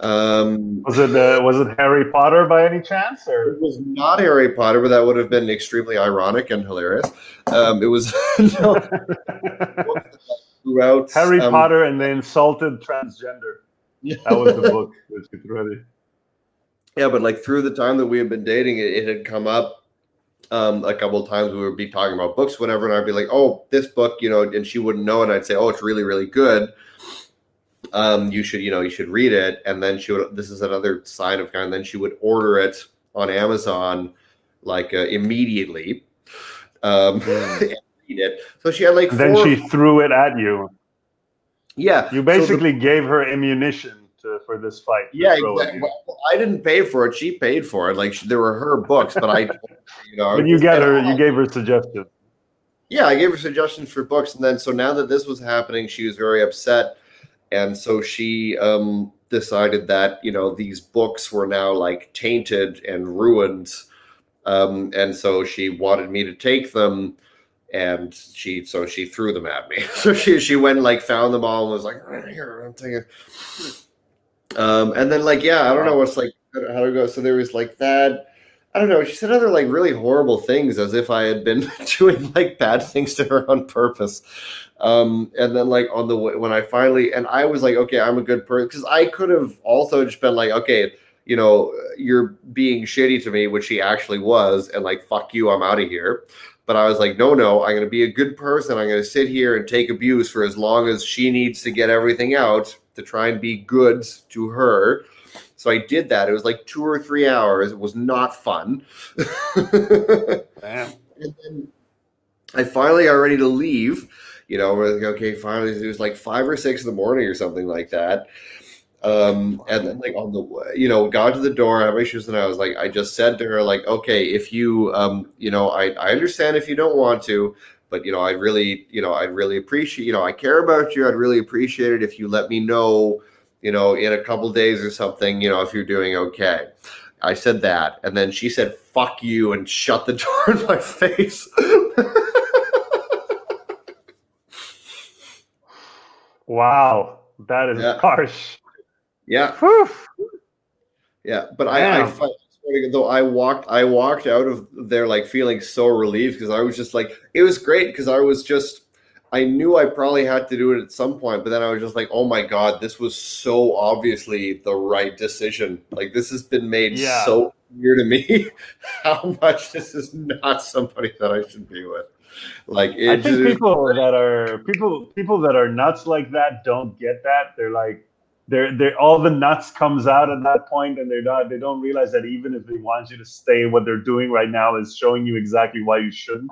[SPEAKER 2] um,
[SPEAKER 1] was it uh, was it Harry Potter by any chance, or
[SPEAKER 2] it was not Harry Potter? But that would have been extremely ironic and hilarious. Um, it was [laughs] no,
[SPEAKER 1] throughout Harry um, Potter and the insulted transgender. Yeah. That was the book that she threw
[SPEAKER 2] Yeah, but like through the time that we had been dating, it, it had come up um, a couple of times. We would be talking about books, whenever, and I'd be like, "Oh, this book," you know, and she wouldn't know, and I'd say, "Oh, it's really, really good." Um, you should, you know, you should read it. And then she would, this is another sign of kind, then she would order it on Amazon like uh, immediately. Um, [laughs] mm. read it. So she had like,
[SPEAKER 1] then she threw it at you.
[SPEAKER 2] Yeah.
[SPEAKER 1] You basically so the, gave her ammunition to, for this fight.
[SPEAKER 2] Yeah, exactly. Well, I didn't pay for it. She paid for it. Like she, there were her books, but I, [laughs]
[SPEAKER 1] you know, but you got her, you gave her suggestions.
[SPEAKER 2] Yeah, I gave her suggestions for books, and then so now that this was happening, she was very upset and so she um, decided that you know these books were now like tainted and ruined. Um, and so she wanted me to take them and she so she threw them at me. [laughs] So she she went and like found them all and was like right here i'm taking um and then like yeah i don't know what's like how to go? So there was like that I don't know. She said other like really horrible things as if I had been [laughs] doing like bad things to her on purpose. Um, and then like on the way when I finally and I was like, okay, I'm a good person because I could have also just been like, okay, you know, you're being shitty to me, which she actually was, and like, fuck you, I'm out of here. But I was like, no, no, I'm going to be a good person. I'm going to sit here and take abuse for as long as she needs to get everything out to try and be good to her. So I did that. It was like two or three hours. It was not fun. [laughs] And then I finally got ready to leave you know, we're like, okay, finally, it was like five or six in the morning or something like that. Um, and then like on the, you know, got to the door, I had my shoes, and I was like, I just said to her, like, okay, if you, um, you know, I, I understand if you don't want to, but you know, I really, you know, I'd really appreciate, you know, I care about you. I'd really appreciate it if you let me know, you know, in a couple days or something, you know, if you're doing okay. I said that, and then she said, "Fuck you," and shut the [laughs] door in my face.
[SPEAKER 1] Wow, that is yeah. harsh.
[SPEAKER 2] Yeah. Whew. Yeah, but I, I find, though I walked I walked out of there like feeling so relieved because I was just like it was great because I was just I knew I probably had to do it at some point, but then I was just like, oh my god, this was so obviously the right decision. Like this has been made yeah. so clear to me [laughs] how much this is not somebody that I should be with. Like
[SPEAKER 1] I think just, people that are people people that are nuts like that don't get that. They're like they're they're all the nuts comes out at that point and they're not they don't realize that even if they want you to stay what they're doing right now is showing you exactly why you shouldn't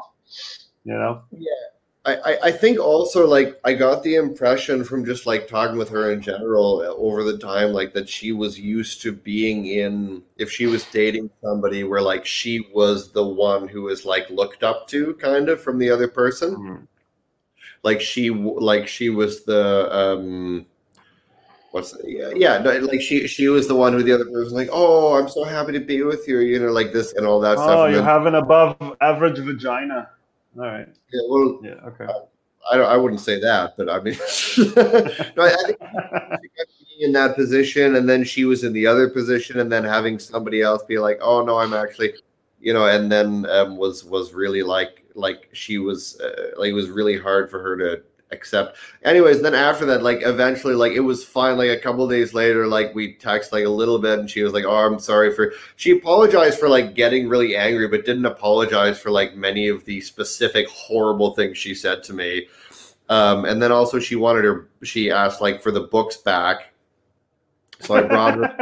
[SPEAKER 1] you know
[SPEAKER 2] yeah I, I think also like I got the impression from just like talking with her in general over the time like that she was used to being in if she was dating somebody where like she was the one who was like looked up to kind of from the other person mm-hmm. like she like she was the um what's yeah, yeah like she she was the one who the other person was like oh I'm so happy to be with you you know like this and all that
[SPEAKER 1] oh,
[SPEAKER 2] stuff
[SPEAKER 1] oh you have an above average vagina all right.
[SPEAKER 2] Yeah. Well.
[SPEAKER 1] Yeah. Okay.
[SPEAKER 2] I, I, I wouldn't say that, but I mean, [laughs] no, I think being in that position, and then she was in the other position, and then having somebody else be like, "Oh no, I'm actually," you know, and then um, was was really like like she was uh, like it was really hard for her to accept. Anyways, then after that, like eventually, like it was fine. Like a couple days later, like we text like a little bit, and she was like, "Oh, I'm sorry for." She apologized for like getting really angry, but didn't apologize for like many of the specific horrible things she said to me. Um, and then also she wanted her. She asked like for the books back, so I brought her.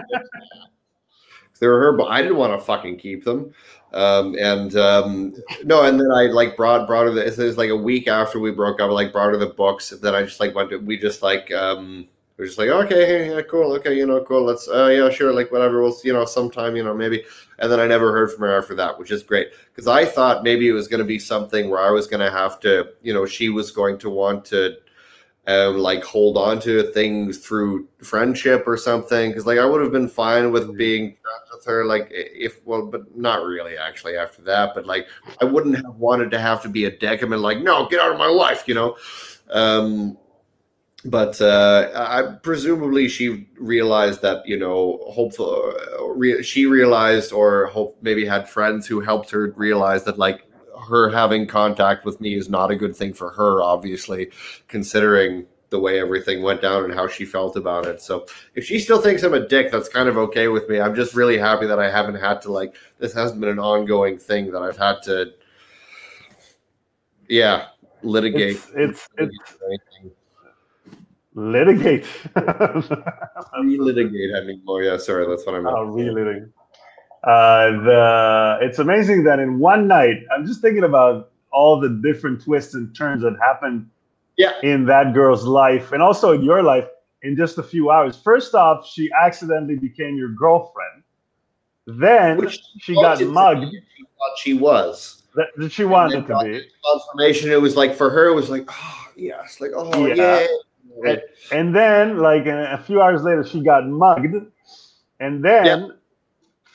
[SPEAKER 2] [laughs] they were her, but I didn't want to fucking keep them. Um, and um, no, and then I like brought brought her. The, it was like a week after we broke up. Like brought her the books. Then I just like went to. We just like um, We're just like, okay, yeah, cool, okay, you know, cool. Let's, uh, yeah, sure, like whatever. We'll, you know, sometime, you know, maybe. And then I never heard from her after that, which is great because I thought maybe it was going to be something where I was going to have to, you know, she was going to want to um, like hold on to things through friendship or something. Because like I would have been fine with mm-hmm. being friends with her, like if well, but not really actually after that. But like I wouldn't have wanted to have to be a been like, no, get out of my life, you know. Um, but uh, I presumably she realized that you know hopefully uh, re- she realized or hope maybe had friends who helped her realize that like her having contact with me is not a good thing for her, obviously, considering the way everything went down and how she felt about it. So if she still thinks I'm a dick, that's kind of okay with me. I'm just really happy that I haven't had to like this hasn't been an ongoing thing that I've had to yeah, litigate.
[SPEAKER 1] It's it's, it's litigate. [laughs]
[SPEAKER 2] relitigate anymore. Oh, yeah, sorry, that's what I meant.
[SPEAKER 1] Oh, relitigate. Uh, the it's amazing that in one night, I'm just thinking about all the different twists and turns that happened
[SPEAKER 2] yeah.
[SPEAKER 1] in that girl's life and also in your life in just a few hours. First off, she accidentally became your girlfriend. Then Which she got mugged.
[SPEAKER 2] She thought she was.
[SPEAKER 1] That, she wanted to be.
[SPEAKER 2] Confirmation. It was like for her, it was like, oh yes, like oh yeah. yeah.
[SPEAKER 1] And, and, then, like a few hours later, she got mugged, and then yeah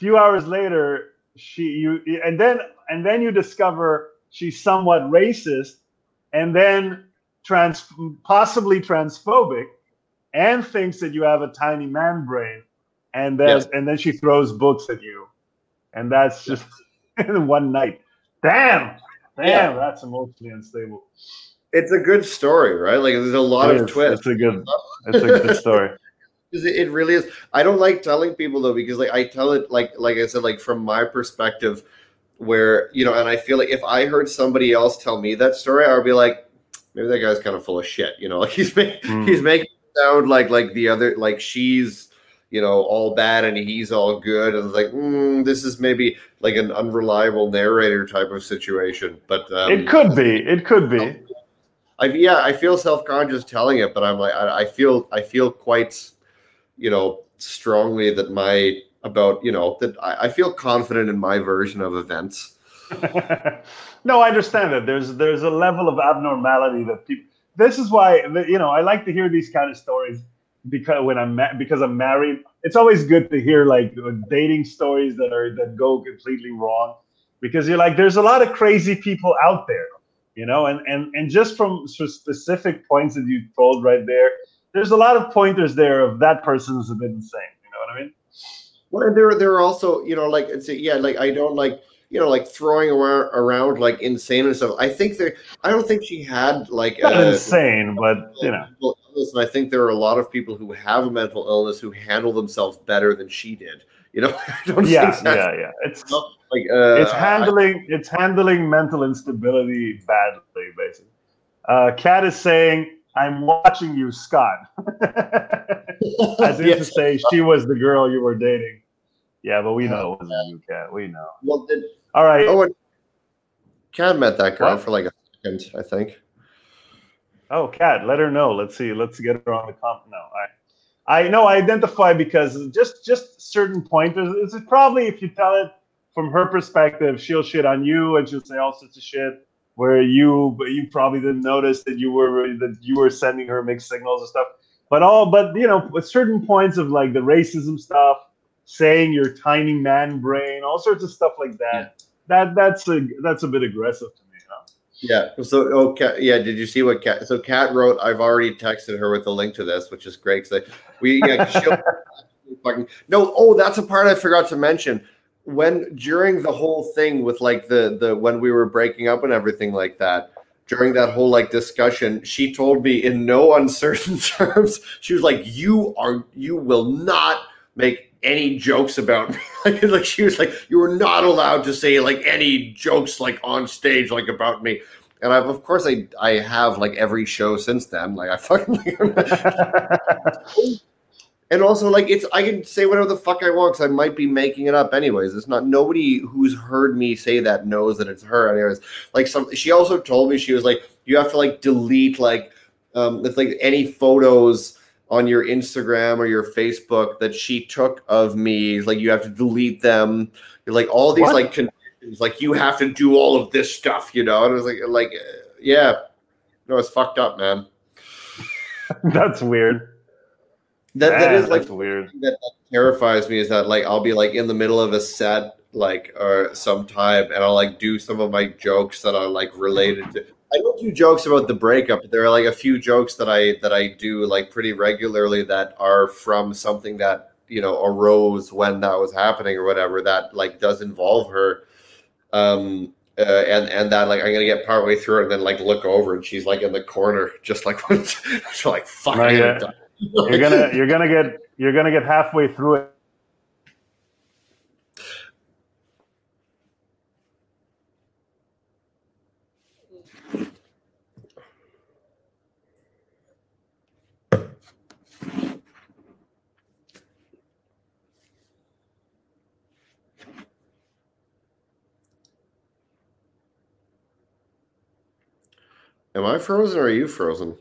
[SPEAKER 1] few hours later, she you and then and then you discover she's somewhat racist, and then trans possibly transphobic, and thinks that you have a tiny man brain, and then yes. and then she throws books at you, and that's just [laughs] in one night. Damn, damn, yeah. that's emotionally unstable.
[SPEAKER 2] It's a good story, right? Like there's a lot it of is. twists.
[SPEAKER 1] It's a good, it's a good story.
[SPEAKER 2] It really is. I don't like telling people though because like I tell it like like I said like from my perspective, where you know, and I feel like if I heard somebody else tell me that story, I would be like, maybe that guy's kind of full of shit. You know, [laughs] like he's mm. he's making it sound like like the other like she's you know all bad and he's all good and like mm, this is maybe like an unreliable narrator type of situation. But um,
[SPEAKER 1] it could be. It could be.
[SPEAKER 2] I, yeah, I feel self conscious telling it, but I'm like I, I feel I feel quite you know, strongly that my about you know that I, I feel confident in my version of events. [laughs]
[SPEAKER 1] no, I understand that. There's there's a level of abnormality that people. This is why you know I like to hear these kind of stories because when I'm ma- because I'm married, it's always good to hear like dating stories that are that go completely wrong because you're like there's a lot of crazy people out there, you know, and and and just from specific points that you told right there, there's a lot of pointers there of that person is a bit insane. You know what I mean?
[SPEAKER 2] Well, and there there are also you know like it's yeah like I don't like you know like throwing around around like insane and stuff. I think there I don't think she had like
[SPEAKER 1] a, insane, but you know.
[SPEAKER 2] Illness, and I think there are a lot of people who have a mental illness who handle themselves better than she did. You know, [laughs] I
[SPEAKER 1] don't yeah, yeah, yeah. It's [laughs] like uh, it's handling I, it's handling mental instability badly, basically. Uh, Kat is saying I'm watching you, Scott. [laughs] As if yes. to say she was the girl you were dating. Yeah, but we know it wasn't you, Kat. We know.
[SPEAKER 2] Well, did,
[SPEAKER 1] all right. Oh,
[SPEAKER 2] Kat met that girl what? for like a second, I think.
[SPEAKER 1] Oh, Kat, let her know. Let's see. Let's get her on the comp. No, I, I know I identify because just just certain pointers. It's probably if you tell it from her perspective, she'll shit on you and she'll say all sorts of shit where you you probably didn't notice that you were that you were sending her mixed signals and stuff. But all but you know, at certain points of like the racism stuff, saying your tiny man brain, all sorts of stuff like that. Yeah. That that's a that's a bit aggressive to me. Huh?
[SPEAKER 2] Yeah. So oh, okay. Yeah. Did you see what Kat? So Kat wrote. I've already texted her with a link to this, which is great. Because we yeah. [laughs] fucking no. Oh, that's a part I forgot to mention when during the whole thing with like the the when we were breaking up and everything like that during that whole like discussion she told me in no uncertain [laughs] terms she was like you are you will not make any jokes about me. [laughs] Like, she was like you were not allowed to say like any jokes like on stage like about me. And I've, of course I I have like every show since then like I fucking [laughs] and also like it's I can say whatever the fuck I want because I might be making it up anyways. It's not nobody who's heard me say that knows that it's her anyways. Like some she also told me she was like you have to like delete like um if like any photos on your Instagram or your Facebook that she took of me. Like you have to delete them. You're like all these what? like conditions. Like you have to do all of this stuff, you know. And it was like, like, yeah, no, it's fucked up, man. [laughs]
[SPEAKER 1] That's weird.
[SPEAKER 2] That, man, that is like weird. That, that terrifies me is that like I'll be like in the middle of a set like or some sometime and I'll like do some of my jokes that are like related to I don't do jokes about the breakup, but there are like a few jokes that I that I do like pretty regularly that are from something that you know arose when that was happening or whatever that like does involve her. Um, uh, and and that like I'm gonna get partway through it and then like look over and she's like in the corner just like [laughs] she's like fuck.
[SPEAKER 1] You're gonna you're gonna get you're gonna get halfway through it
[SPEAKER 2] Am I frozen or are you frozen?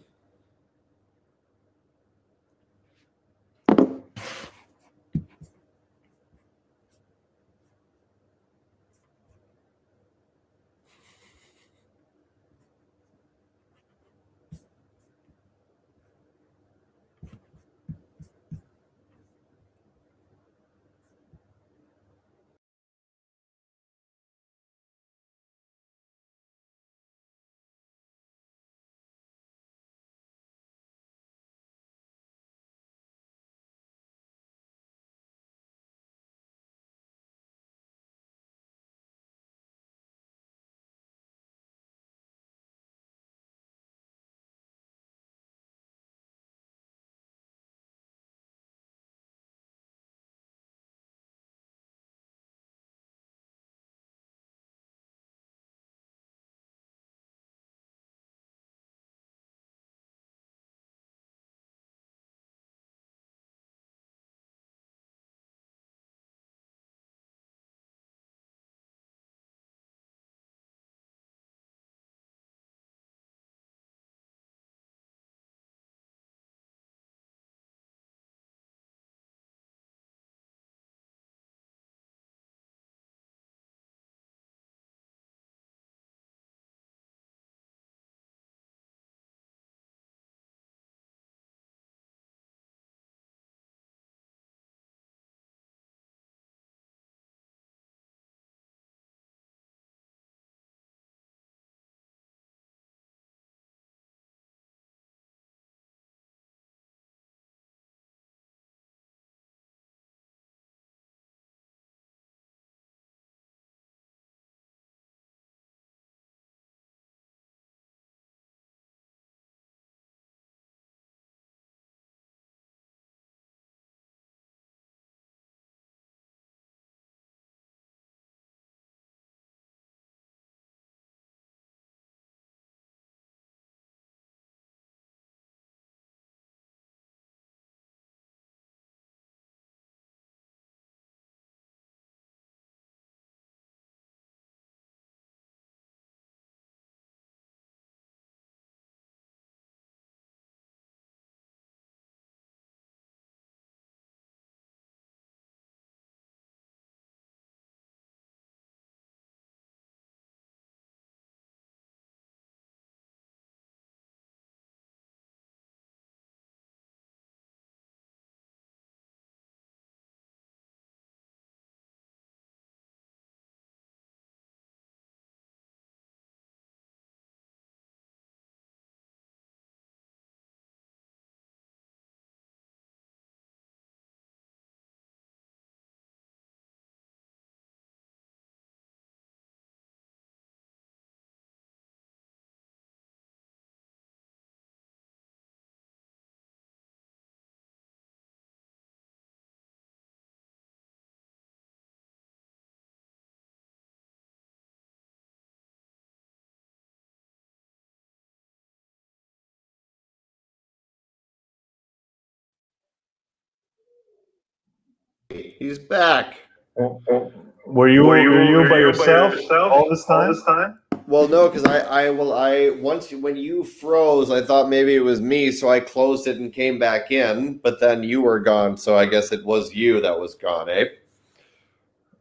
[SPEAKER 2] He's back.
[SPEAKER 1] Were you, were you, were you by, yourself, by yourself all this time? All this time?
[SPEAKER 2] well, no, because I, I, well, I once when you froze, I thought maybe it was me, so I closed it and came back in. But then you were gone, so I guess it was you that was gone, eh?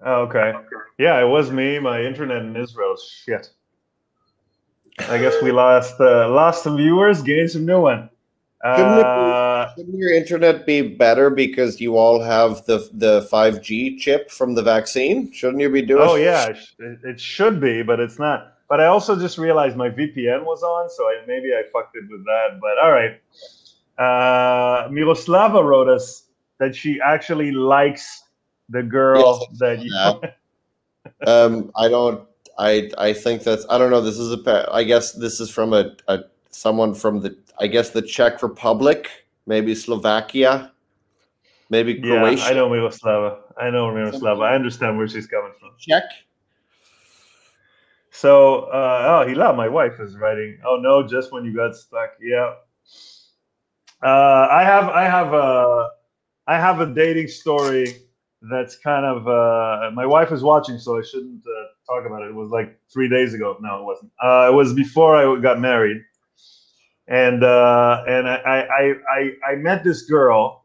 [SPEAKER 1] Oh, okay. Yeah, it was me. My internet in Israel shit. I guess we [laughs] lost uh, lost some viewers, gained some new one.
[SPEAKER 2] Shouldn't, uh, shouldn't, your internet be better because you all have the the five G chip from the vaccine? Shouldn't you be doing?
[SPEAKER 1] Oh yeah, it, it should be, but it's not. But I also just realized my VPN was on, so I, maybe I fucked it with that. But all right. Uh, Miroslava wrote us that she actually likes the girl yes, that
[SPEAKER 2] you. [laughs] um, I don't. I I think that's. I don't know. This is a. I guess this is from a, a someone from the I guess the Czech Republic, maybe Slovakia, maybe Croatia.
[SPEAKER 1] Yeah, I know Miroslava. I know Miroslava. I understand where she's coming from.
[SPEAKER 2] Czech.
[SPEAKER 1] So, uh, oh, Hila, my wife is writing. Oh no, just when you got stuck. Yeah. Uh, I have, I have a, I have a dating story that's kind of. Uh, my wife is watching, so I shouldn't uh, talk about it. It was like three days ago. No, it wasn't. Uh, it was before I got married and uh, and I, I I I met this girl,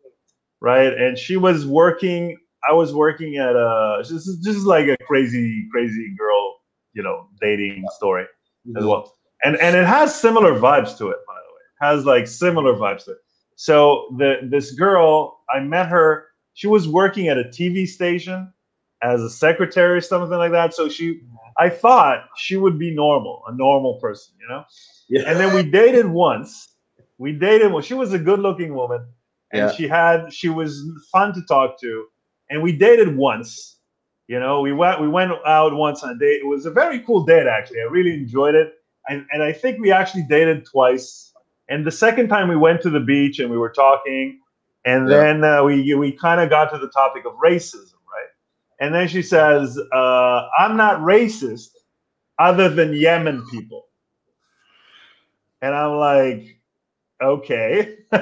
[SPEAKER 1] right? And she was working. I was working at a. This is this is like a crazy crazy girl, you know, dating story mm-hmm. as well. And and it has similar vibes to it, by the way. It has like similar vibes to it. So the this girl, I met her. She was working at a TV station as a secretary or something like that. So she, I thought she would be normal, a normal person, you know. Yeah. And then we dated once. We dated. Well, she was a good-looking woman, and yeah. she had she was fun to talk to, and we dated once. You know, we went we went out once on a date. It was a very cool date, actually. I really enjoyed it, and and I think we actually dated twice. And the second time we went to the beach and we were talking, and yeah. then uh, we we kind of got to the topic of racism? And then she says, uh, "I'm not racist, other than Yemen people." and I'm like, okay. [laughs]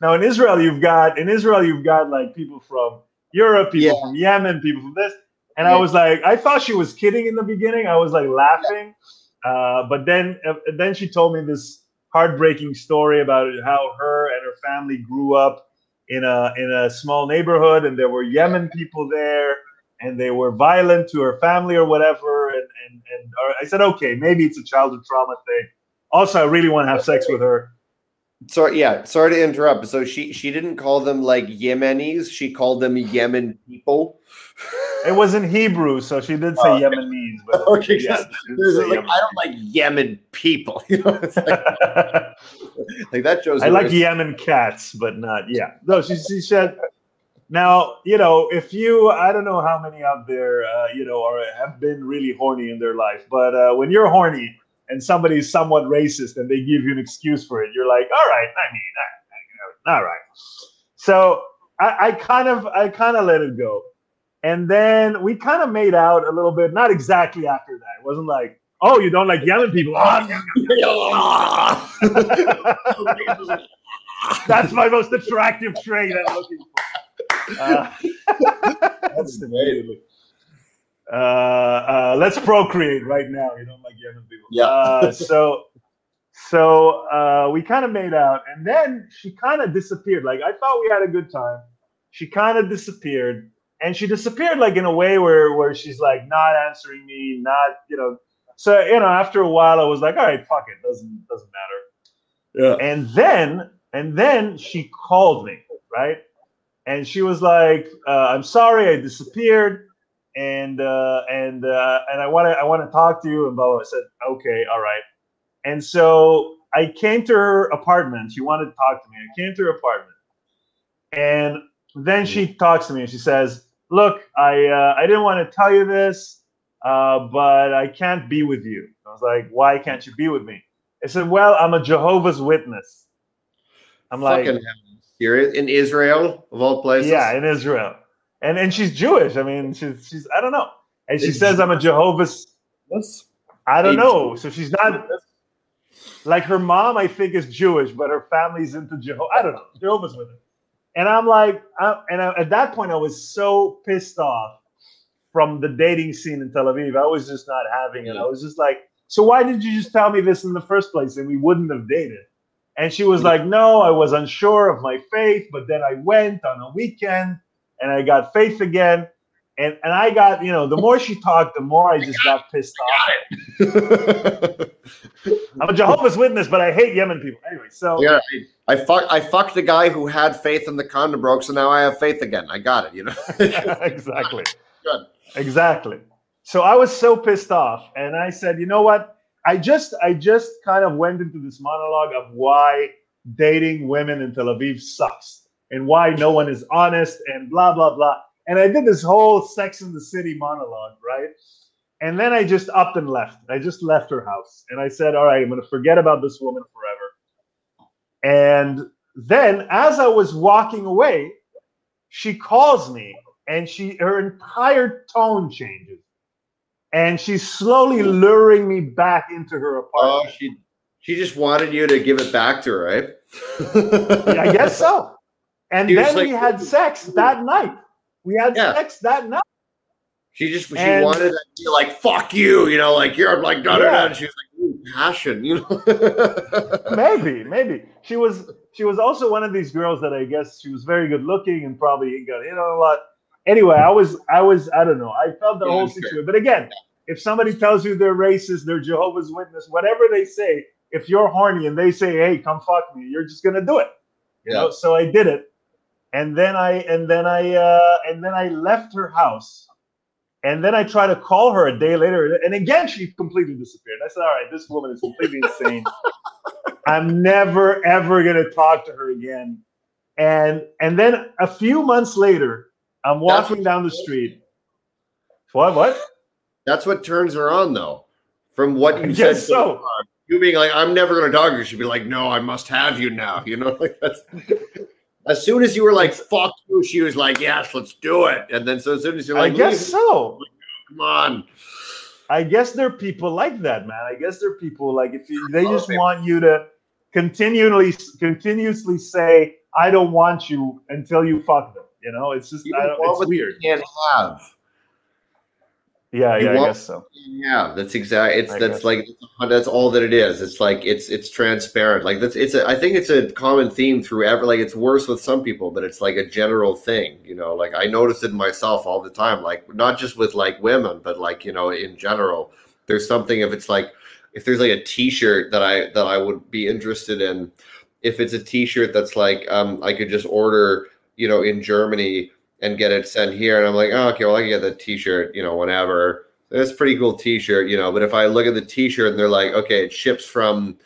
[SPEAKER 1] now in Israel, you've got in Israel, you've got like people from Europe, people yeah. from Yemen, people from this, and yeah. I was like, I thought she was kidding in the beginning. I was like laughing, uh, but then uh, then she told me this heartbreaking story about how her and her family grew up in a in a small neighborhood, and there were Yemen people there. And they were violent to her family or whatever, and and, and I said, okay, maybe it's a childhood trauma thing also, I really want to have sex with her.
[SPEAKER 2] Sorry, yeah. Sorry to interrupt. So she she didn't call them like Yemenis. She called them [laughs] Yemen people.
[SPEAKER 1] It was in Hebrew, so she did say oh, Yemenis. But [laughs]
[SPEAKER 2] okay, yeah, [laughs] like, I don't like Yemen people. You know, like, like, that shows.
[SPEAKER 1] I like Yemen cats, but not yeah. No, she she said. Now you know if you I don't know how many out there uh, you know are have been really horny in their life, but uh, when you're horny and somebody's somewhat racist and they give you an excuse for it, you're like, all right, I mean, I, I, all right. So I, I kind of I kind of let it go. And then we kind of made out a little bit, not exactly after that. It wasn't like, oh, you don't like yelling people. [laughs] [laughs] That's my most attractive trait I'm looking for. Uh, that's immediately uh, uh, let's procreate right now. You don't like Yemen people.
[SPEAKER 2] Yeah.
[SPEAKER 1] Uh, so, so uh, we kind of made out, and then she kind of disappeared. Like I thought we had a good time. She kind of disappeared, and she disappeared like in a way where where she's like not answering me, not you know. So you know, after a while, I was like, all right, fuck it, doesn't doesn't matter. Yeah. And then and then she called me, right? And she was like, uh, I'm sorry, I disappeared and uh, and uh, and I want to I want to talk to you. And blah, blah. I said, okay, all right. And so I came to her apartment. She wanted to talk to me. I came to her apartment, and then she talks to me and she says, "Look, I uh, I didn't want to tell you this, uh, but I can't be with you." I was like, "Why can't you be with me?" I said, "Well, I'm a Jehovah's Witness." I'm Fucking like,
[SPEAKER 2] "Serious in Israel of all places?"
[SPEAKER 1] Yeah, in Israel and and she's Jewish. I mean, she's she's I don't know. And she says I'm a Jehovah's. I don't know. So she's not like her mom. I think is Jewish, but her family's into Jehovah. I don't know Jehovah's with her. And I'm like, I, and I, at that point, I was so pissed off from the dating scene in Tel Aviv. I was just not having it. I was just like, So why did you just tell me this in the first place and we wouldn't have dated? And she was like, No, I was unsure of my faith, but then I went on a weekend and I got faith again. And and I got, you know, the more she talked, the more I just got pissed off. [laughs] I'm a Jehovah's Witness, but I hate Yemen people. Anyway, so
[SPEAKER 2] yeah, I fuck I fucked the guy who had faith in the condom broke, so now I have faith again. I got it, you know. [laughs]
[SPEAKER 1] exactly. Good. Exactly. So I was so pissed off, and I said, you know what? I just I just kind of went into this monologue of why dating women in Tel Aviv sucks and why no one is honest and blah blah blah. And I did this whole Sex and the City monologue, right? And then I just up and left. I just left her house. And I said, all right, I'm going to forget about this woman forever. And then as I was walking away, she calls me and she her entire tone changes. And she's slowly luring me back into her oh, apartment.
[SPEAKER 2] Oh, she she just wanted you to give it back to her, right?
[SPEAKER 1] yeah, I guess so. And then like, we had sex that night. We had yeah. sex that night.
[SPEAKER 2] She just she and, wanted to be like fuck you, you know, like you're like da da da. She was like passion, you know. [laughs]
[SPEAKER 1] maybe, maybe she was she was also one of these girls that I guess she was very good looking and probably got hit on a lot. Anyway, I was I was I don't know. I felt the yeah, whole situation, sure. but again, if somebody tells you they're racist, they're Jehovah's Witness, whatever they say, if you're horny and they say, "Hey, come fuck me," you're just gonna do it. You yeah. know. So I did it, and then I and then I uh, and then I left her house, and then I tried to call her a day later, and again she completely disappeared. I said, "All right, this woman is completely insane. I'm never ever gonna talk to her again." And and then a few months later, I'm walking down the street. What? What?
[SPEAKER 2] That's what turns her on, though. From what you said so. Far, you being like, "I'm never going to talk to you," she'd be like, "No, I must have you now." You know, [laughs] like that's. [laughs] As soon as you were like, fuck you, she was like, yes, let's do it. And then so as soon as you're like,
[SPEAKER 1] I guess so.
[SPEAKER 2] Come on.
[SPEAKER 1] I guess there are people like that, man. I guess there are people like if you, they just want you to continually continuously say, I don't want you until you fuck them. You know, it's just I don't, it's weird.
[SPEAKER 2] can't have.
[SPEAKER 1] Yeah, yeah, I guess so.
[SPEAKER 2] Yeah, that's exactly. It's I that's like that's all that it is. It's like it's it's transparent. Like that's it's. A, I think it's a common theme through ever. Like it's worse with some people, but it's like a general thing. You know, like I notice it myself all the time. Like not just with like women, but like you know in general. There's something if it's like if there's like a T-shirt that I that I would be interested in. If it's a T-shirt that's like um I could just order you know in Germany and get it sent here. And I'm like, oh, okay, well, I can get the t-shirt, you know, whenever. It's pretty cool t-shirt, you know. But if I look at the t-shirt and they're like, okay, it ships from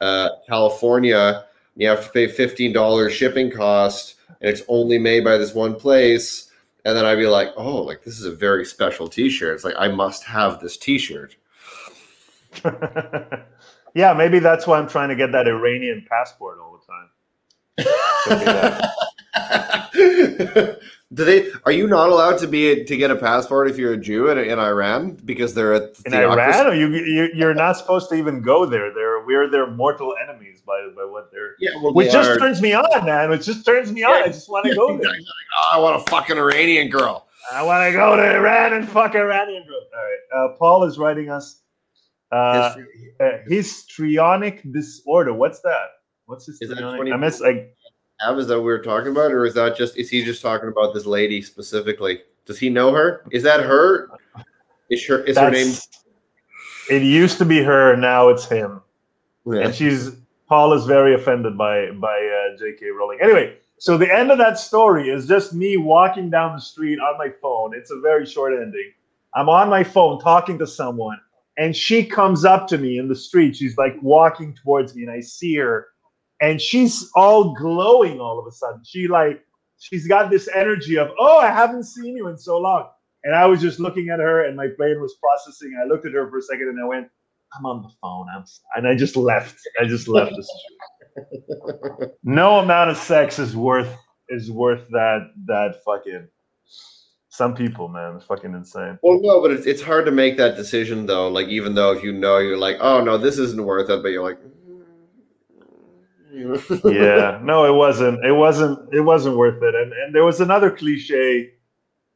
[SPEAKER 2] uh, California, you have to pay fifteen dollars shipping cost, and it's only made by this one place. And then I'd be like, oh, like this is a very special t-shirt. It's like I must have this t-shirt. [laughs]
[SPEAKER 1] yeah, maybe that's why I'm trying to get that Iranian passport all the
[SPEAKER 2] time. [laughs] [laughs] Do they? Are you not allowed to be to get a passport if you're a Jew in, in Iran because they're a
[SPEAKER 1] in Iran? Or you, you you're not supposed to even go there. They're we're their mortal enemies by by what they're.
[SPEAKER 2] Yeah, well,
[SPEAKER 1] which just are, turns me on, man. Which just turns me on. I just want to go there. Like, [laughs]
[SPEAKER 2] oh, I want a fucking Iranian girl.
[SPEAKER 1] I want to go to Iran and fuck Iranian girl. All right. Uh, Paul is writing us. Uh, uh, histrionic disorder. What's that? What's histrionic? I miss like
[SPEAKER 2] is that we are talking about, or is that just is he just talking about this lady specifically? Does he know her? Is that her? Is her is That's, her name?
[SPEAKER 1] It used to be her, now it's him, yeah. and she's Paul is very offended by by uh, J.K. Rowling. Anyway, so the end of that story is just me walking down the street on my phone. It's a very short ending. I'm on my phone talking to someone, and she comes up to me in the street. She's like walking towards me, and I see her and she's all glowing all of a sudden. She like she's got this energy of oh I haven't seen you in so long, and I was just looking at her and my brain was processing. I looked at her for a second and I went, I'm on the phone. I'm and I just left. I just left the [laughs] no amount of sex is worth is worth that that fucking. Some people, man, it's fucking insane.
[SPEAKER 2] Well, no, but it's, it's hard to make that decision though. Like, even though if you know you're like, oh no, this isn't worth it, but you're like,
[SPEAKER 1] yeah, no, it wasn't. It wasn't. It wasn't worth it. And and there was another cliche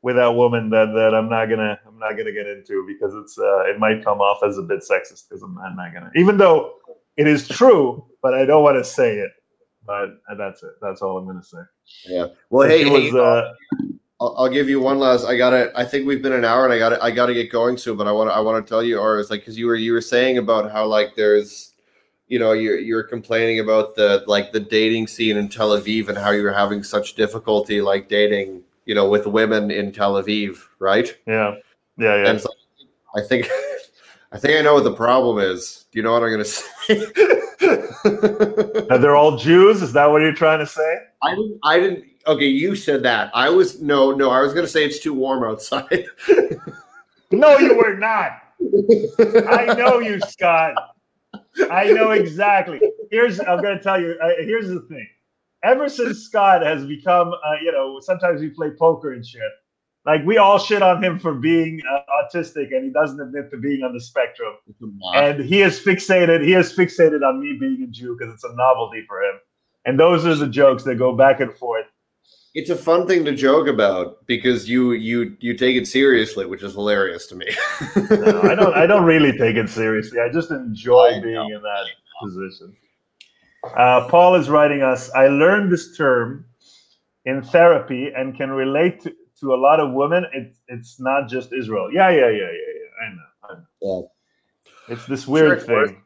[SPEAKER 1] with that woman that that I'm not gonna I'm not gonna get into because it's uh, it might come off as a bit sexist because I'm, I'm not gonna. Even though it is true, but I don't want to say it. But that's it. That's all I'm gonna say.
[SPEAKER 2] Yeah. Well, hey, hey was, uh, I'll, I'll, give you one last. I got it. I think we've been an hour, and I got it. I got to get going soon. But I want to. I want to tell you, or it's like because you were you were saying about how like there's, you know, you're you're complaining about the like the dating scene in Tel Aviv and how you're having such difficulty like dating, you know, with women in Tel Aviv, right?
[SPEAKER 1] Yeah. Yeah. Yeah.
[SPEAKER 2] And so I think. [laughs] I think I know what the problem is. Do you know what I'm going [laughs] to say?
[SPEAKER 1] they're all Jews. Is that what you're trying to say?
[SPEAKER 2] I didn't. I didn't. Okay, you said that. I was no, no. I was going to say it's too warm outside. [laughs]
[SPEAKER 1] no, you were not. I know you, Scott. I know exactly. Here's I'm going to tell you. Uh, here's the thing. Ever since Scott has become, uh, you know, sometimes we play poker and shit. Like we all shit on him for being uh, autistic, and he doesn't admit to being on the spectrum. And he is fixated. He is fixated on me being a Jew because it's a novelty for him. And those are the jokes that go back and forth
[SPEAKER 2] it's a fun thing to joke about because you you you take it seriously, which is hilarious to me.
[SPEAKER 1] no, I don't I don't really take it seriously. I just enjoy I being know. in that position. Uh, Paul is writing us. I learned this term in therapy and can relate to, to a lot of women. It's it's not just Israel. Yeah, yeah, yeah, yeah, yeah. I know. I know. Yeah. It's this weird sure, thing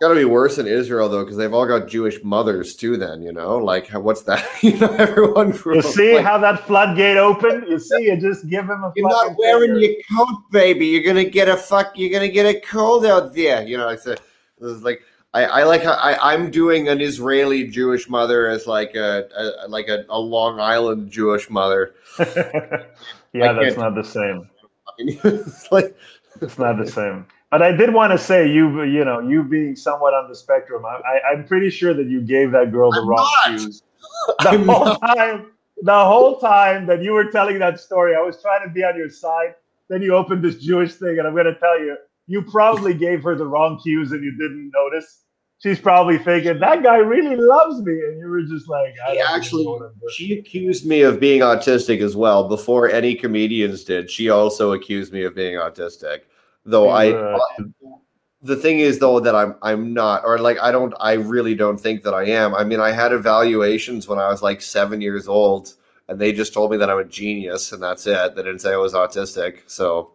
[SPEAKER 2] got to be worse in Israel though, because they've all got Jewish mothers too. Then you know, like what's that? [laughs] you know, everyone.
[SPEAKER 1] You see like, how that floodgate opened? You see, you just give him a. Fuck.
[SPEAKER 2] You're not wearing finger. your coat, baby. You're gonna get a fuck. You're gonna get a cold out there. You know, I said, this is like. I, I like how I, I'm doing an Israeli Jewish mother as like a, a like a, a Long Island Jewish mother. [laughs]
[SPEAKER 1] yeah, that's not the same. [laughs] it's like it's not the same. But I did want to say you, you know, you being somewhat on the spectrum, I, I, am pretty sure that you gave that girl the I'm wrong not. cues [laughs] the I'm whole not. time. The whole time that you were telling that story, I was trying to be on your side. Then you opened this Jewish thing, and I'm going to tell you, you probably gave her the wrong cues and you didn't notice. She's probably thinking that guy really loves me, and you were just like,
[SPEAKER 2] I actually, she accused me of being autistic as well before any comedians did. She also accused me of being autistic though I the thing is though that I'm I'm not or like I don't I really don't think that I am. I mean I had evaluations when I was like 7 years old and they just told me that I'm a genius and that's it. They didn't say I was autistic. So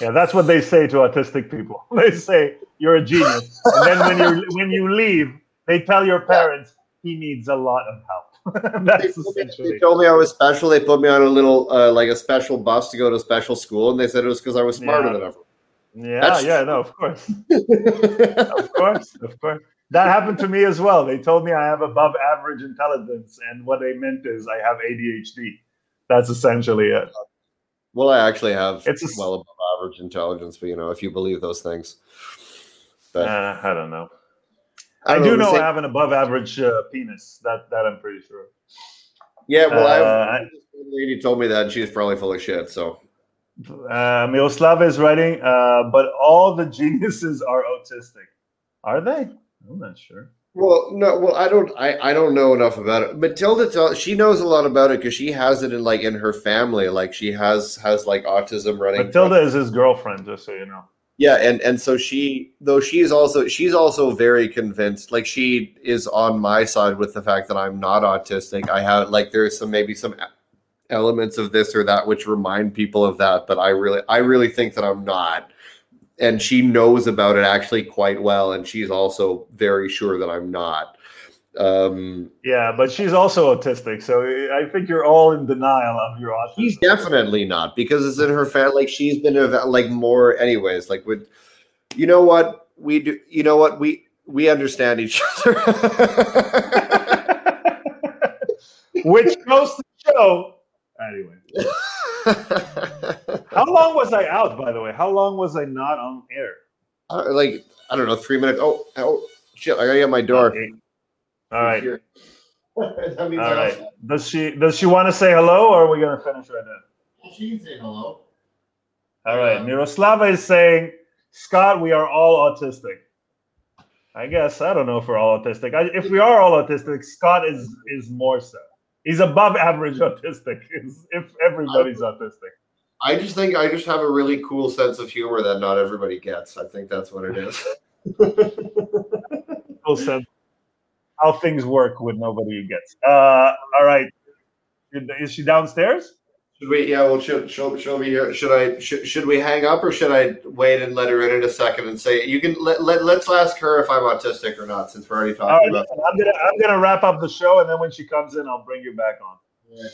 [SPEAKER 1] yeah, that's what they say to autistic people. [laughs] They say you're a genius. and then when you when you leave, they tell your parents he needs a lot of help. [laughs]
[SPEAKER 2] That's they, essentially. They told me I was special. They put me on a little, uh, like a special bus to go to a special school, and they said it was because I was smarter yeah. than everyone.
[SPEAKER 1] Yeah, That's yeah, no, of course. [laughs] of course, of course. That happened to me as well. They told me I have above average intelligence, and what they meant is I have ADHD. That's essentially it.
[SPEAKER 2] Well, I actually have it's a, well above average intelligence, but you know, if you believe those things.
[SPEAKER 1] But, uh, I don't know. I, I do know, know I have an above average uh, penis. That that I'm pretty sure.
[SPEAKER 2] Yeah, well, uh, I lady told me that she's probably full of shit. So
[SPEAKER 1] uh, Miroslav is writing, uh, but all the geniuses are autistic. Are they? I'm not sure.
[SPEAKER 2] Well, no. Well, I don't. I, I don't know enough about it. Matilda, tell, she knows a lot about it because she has it in like in her family. Like she has has like autism running.
[SPEAKER 1] Matilda is his girlfriend, just so you know.
[SPEAKER 2] Yeah, and and so she though she's also she's also very convinced. Like she is on my side with the fact that I'm not autistic. I have like there's some maybe some elements of this or that which remind people of that but i really i really think that i'm not. And she knows about it actually quite well and she's also very sure that i'm not. Um
[SPEAKER 1] yeah but she's also autistic so i think you're all in denial of your autism.
[SPEAKER 2] She's definitely not because it's in her family like she's been like more anyways like with you know what? We do you know what? We we understand each other. [laughs] [laughs]
[SPEAKER 1] Which goes to show Anyway. [laughs] How long was I out, by the way? How long was I not on air?
[SPEAKER 2] Uh, like, I don't know, three minutes. Oh, oh shit, I gotta get my door. Okay.
[SPEAKER 1] All right. [laughs] All right. Does she does she want to say hello or are we gonna finish right now?
[SPEAKER 2] She can say hello.
[SPEAKER 1] All right. Um, Miroslava is saying, Scott, we are all autistic. I guess I don't know if we're all autistic. I, if we are all autistic, Scott is is more so. He's above average autistic. If everybody's
[SPEAKER 2] I,
[SPEAKER 1] autistic,
[SPEAKER 2] I just think I just have a really cool sense of humor that not everybody gets. I think that's what it is. [laughs]
[SPEAKER 1] cool sense how things work when nobody gets. Uh, all right, is she downstairs?
[SPEAKER 2] Should we? Yeah. Well, should she'll, she'll be here. Should I? Should, should we hang up or should I wait and let her in in a second and say you can let, let let's ask her if I'm autistic or not since we're already talking right, about.
[SPEAKER 1] I'm gonna I'm gonna wrap up the show and then when she comes in, I'll bring you back on. Yeah.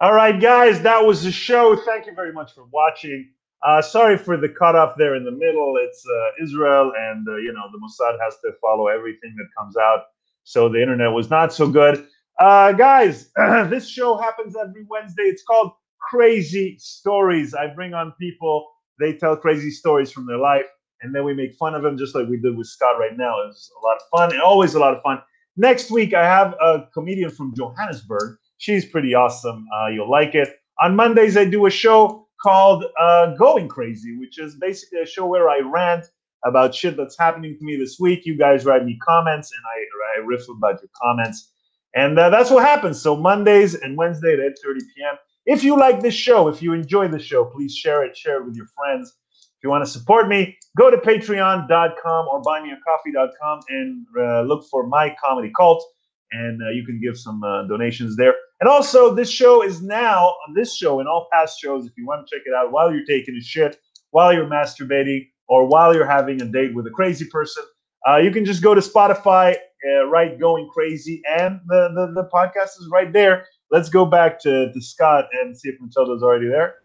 [SPEAKER 1] All right, guys, that was the show. Thank you very much for watching. Uh, sorry for the cutoff there in the middle. It's uh, Israel, and uh, you know the Mossad has to follow everything that comes out, so the internet was not so good. Uh, guys, [clears throat] this show happens every Wednesday. It's called Crazy Stories. I bring on people; they tell crazy stories from their life, and then we make fun of them, just like we did with Scott right now. It's a lot of fun, and always a lot of fun. Next week, I have a comedian from Johannesburg She's pretty awesome. Uh, you'll like it. On Mondays, I do a show called uh, Going Crazy, which is basically a show where I rant about shit that's happening to me this week. You guys write me comments, and I, I riff about your comments. And uh, that's what happens. So Mondays and Wednesday at 8.30 p.m. If you like this show, if you enjoy the show, please share it. Share it with your friends. If you want to support me, go to patreon.com or buymeacoffee.com and uh, look for My Comedy Cult and uh, you can give some uh, donations there. And also, this show is now on this show and all past shows. If you want to check it out while you're taking a shit, while you're masturbating, or while you're having a date with a crazy person, uh, you can just go to Spotify, uh, right, going crazy, and the, the, the podcast is right there. Let's go back to, to Scott and see if Matilda's already there.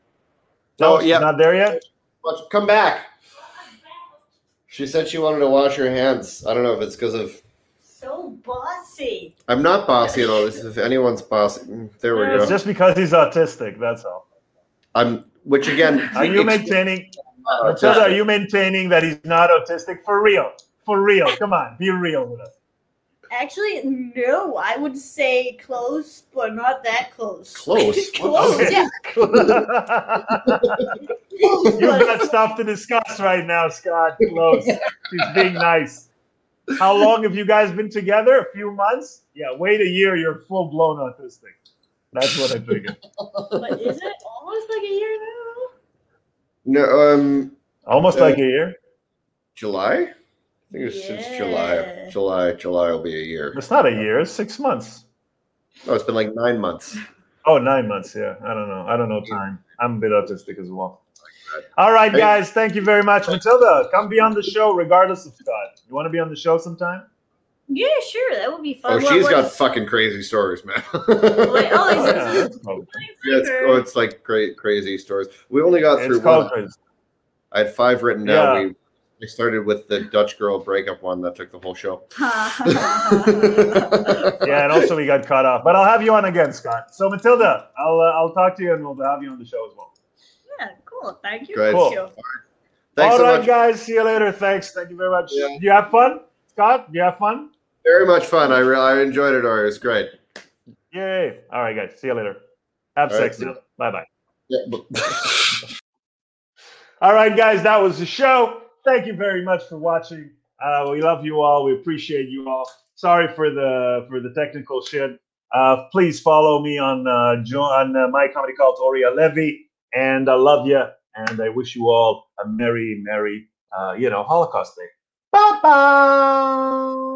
[SPEAKER 1] No, oh, yeah, not there yet.
[SPEAKER 2] Come back. She said she wanted to wash her hands. I don't know if it's because of
[SPEAKER 3] so bossy.
[SPEAKER 2] I'm not bossy at all. This is if anyone's bossy. There we go.
[SPEAKER 1] It's just because he's autistic. That's all.
[SPEAKER 2] I'm. Which again?
[SPEAKER 1] Are you maintaining? Matilda, are you maintaining that he's not autistic for real? For real? Come on, be real with us.
[SPEAKER 3] Actually, no. I would say close, but not that close. [laughs]
[SPEAKER 2] Close.
[SPEAKER 3] close. Yeah. [laughs]
[SPEAKER 1] You've got stuff to discuss right now, Scott. Close. [laughs] He's being nice. How long have you guys been together? A few months? Yeah, wait a year, you're full blown autistic. That's what I figured.
[SPEAKER 3] but is it almost like a year now?
[SPEAKER 2] No, um,
[SPEAKER 1] almost uh, like a year.
[SPEAKER 2] July. I think it's yeah. since July. July, July will be a year.
[SPEAKER 1] It's not a year. It's six months.
[SPEAKER 2] Oh, it's been like nine months. [laughs]
[SPEAKER 1] Oh, nine months. Yeah, I don't know. I don't know time. I'm a bit autistic as well. All right, guys. Thank you very much. Matilda, come be on the show regardless of Scott. You want to be on the show sometime?
[SPEAKER 3] Yeah, sure. That would be fun.
[SPEAKER 2] Oh, what, she's got fucking crazy stories, man. [laughs] oh, [laughs] yeah, oh. yeah, it's, oh, it's like great, crazy stories. We only got through one. Crazy. I had five written down. Yeah. We we started with the Dutch girl breakup one that took the whole show. [laughs] [laughs]
[SPEAKER 1] yeah, and also we got cut off. But I'll have you on again, Scott. So Matilda, I'll uh, I'll talk to you and we'll have you on the show as well.
[SPEAKER 3] Yeah, cool. Thank you. Great. Cool. All
[SPEAKER 1] right, All so right guys. See you later. Thanks. Thank you very much. Yeah. You have fun, Scott? You have fun?
[SPEAKER 2] Very much fun. I really I enjoyed it, Ari. It's great.
[SPEAKER 1] Yay. All right, guys. See you later. Have All sex right. Bye bye. Yeah. [laughs] all right, guys. That was the show. Thank you very much for watching. Uh, we love you all. We appreciate you all. Sorry for the for the technical shit. Uh, please follow me on uh, on uh, my Comedy Cult Oria Levy. And I love you. And I wish you all a merry, merry, uh, you know, Holocaust Day. Bye bye.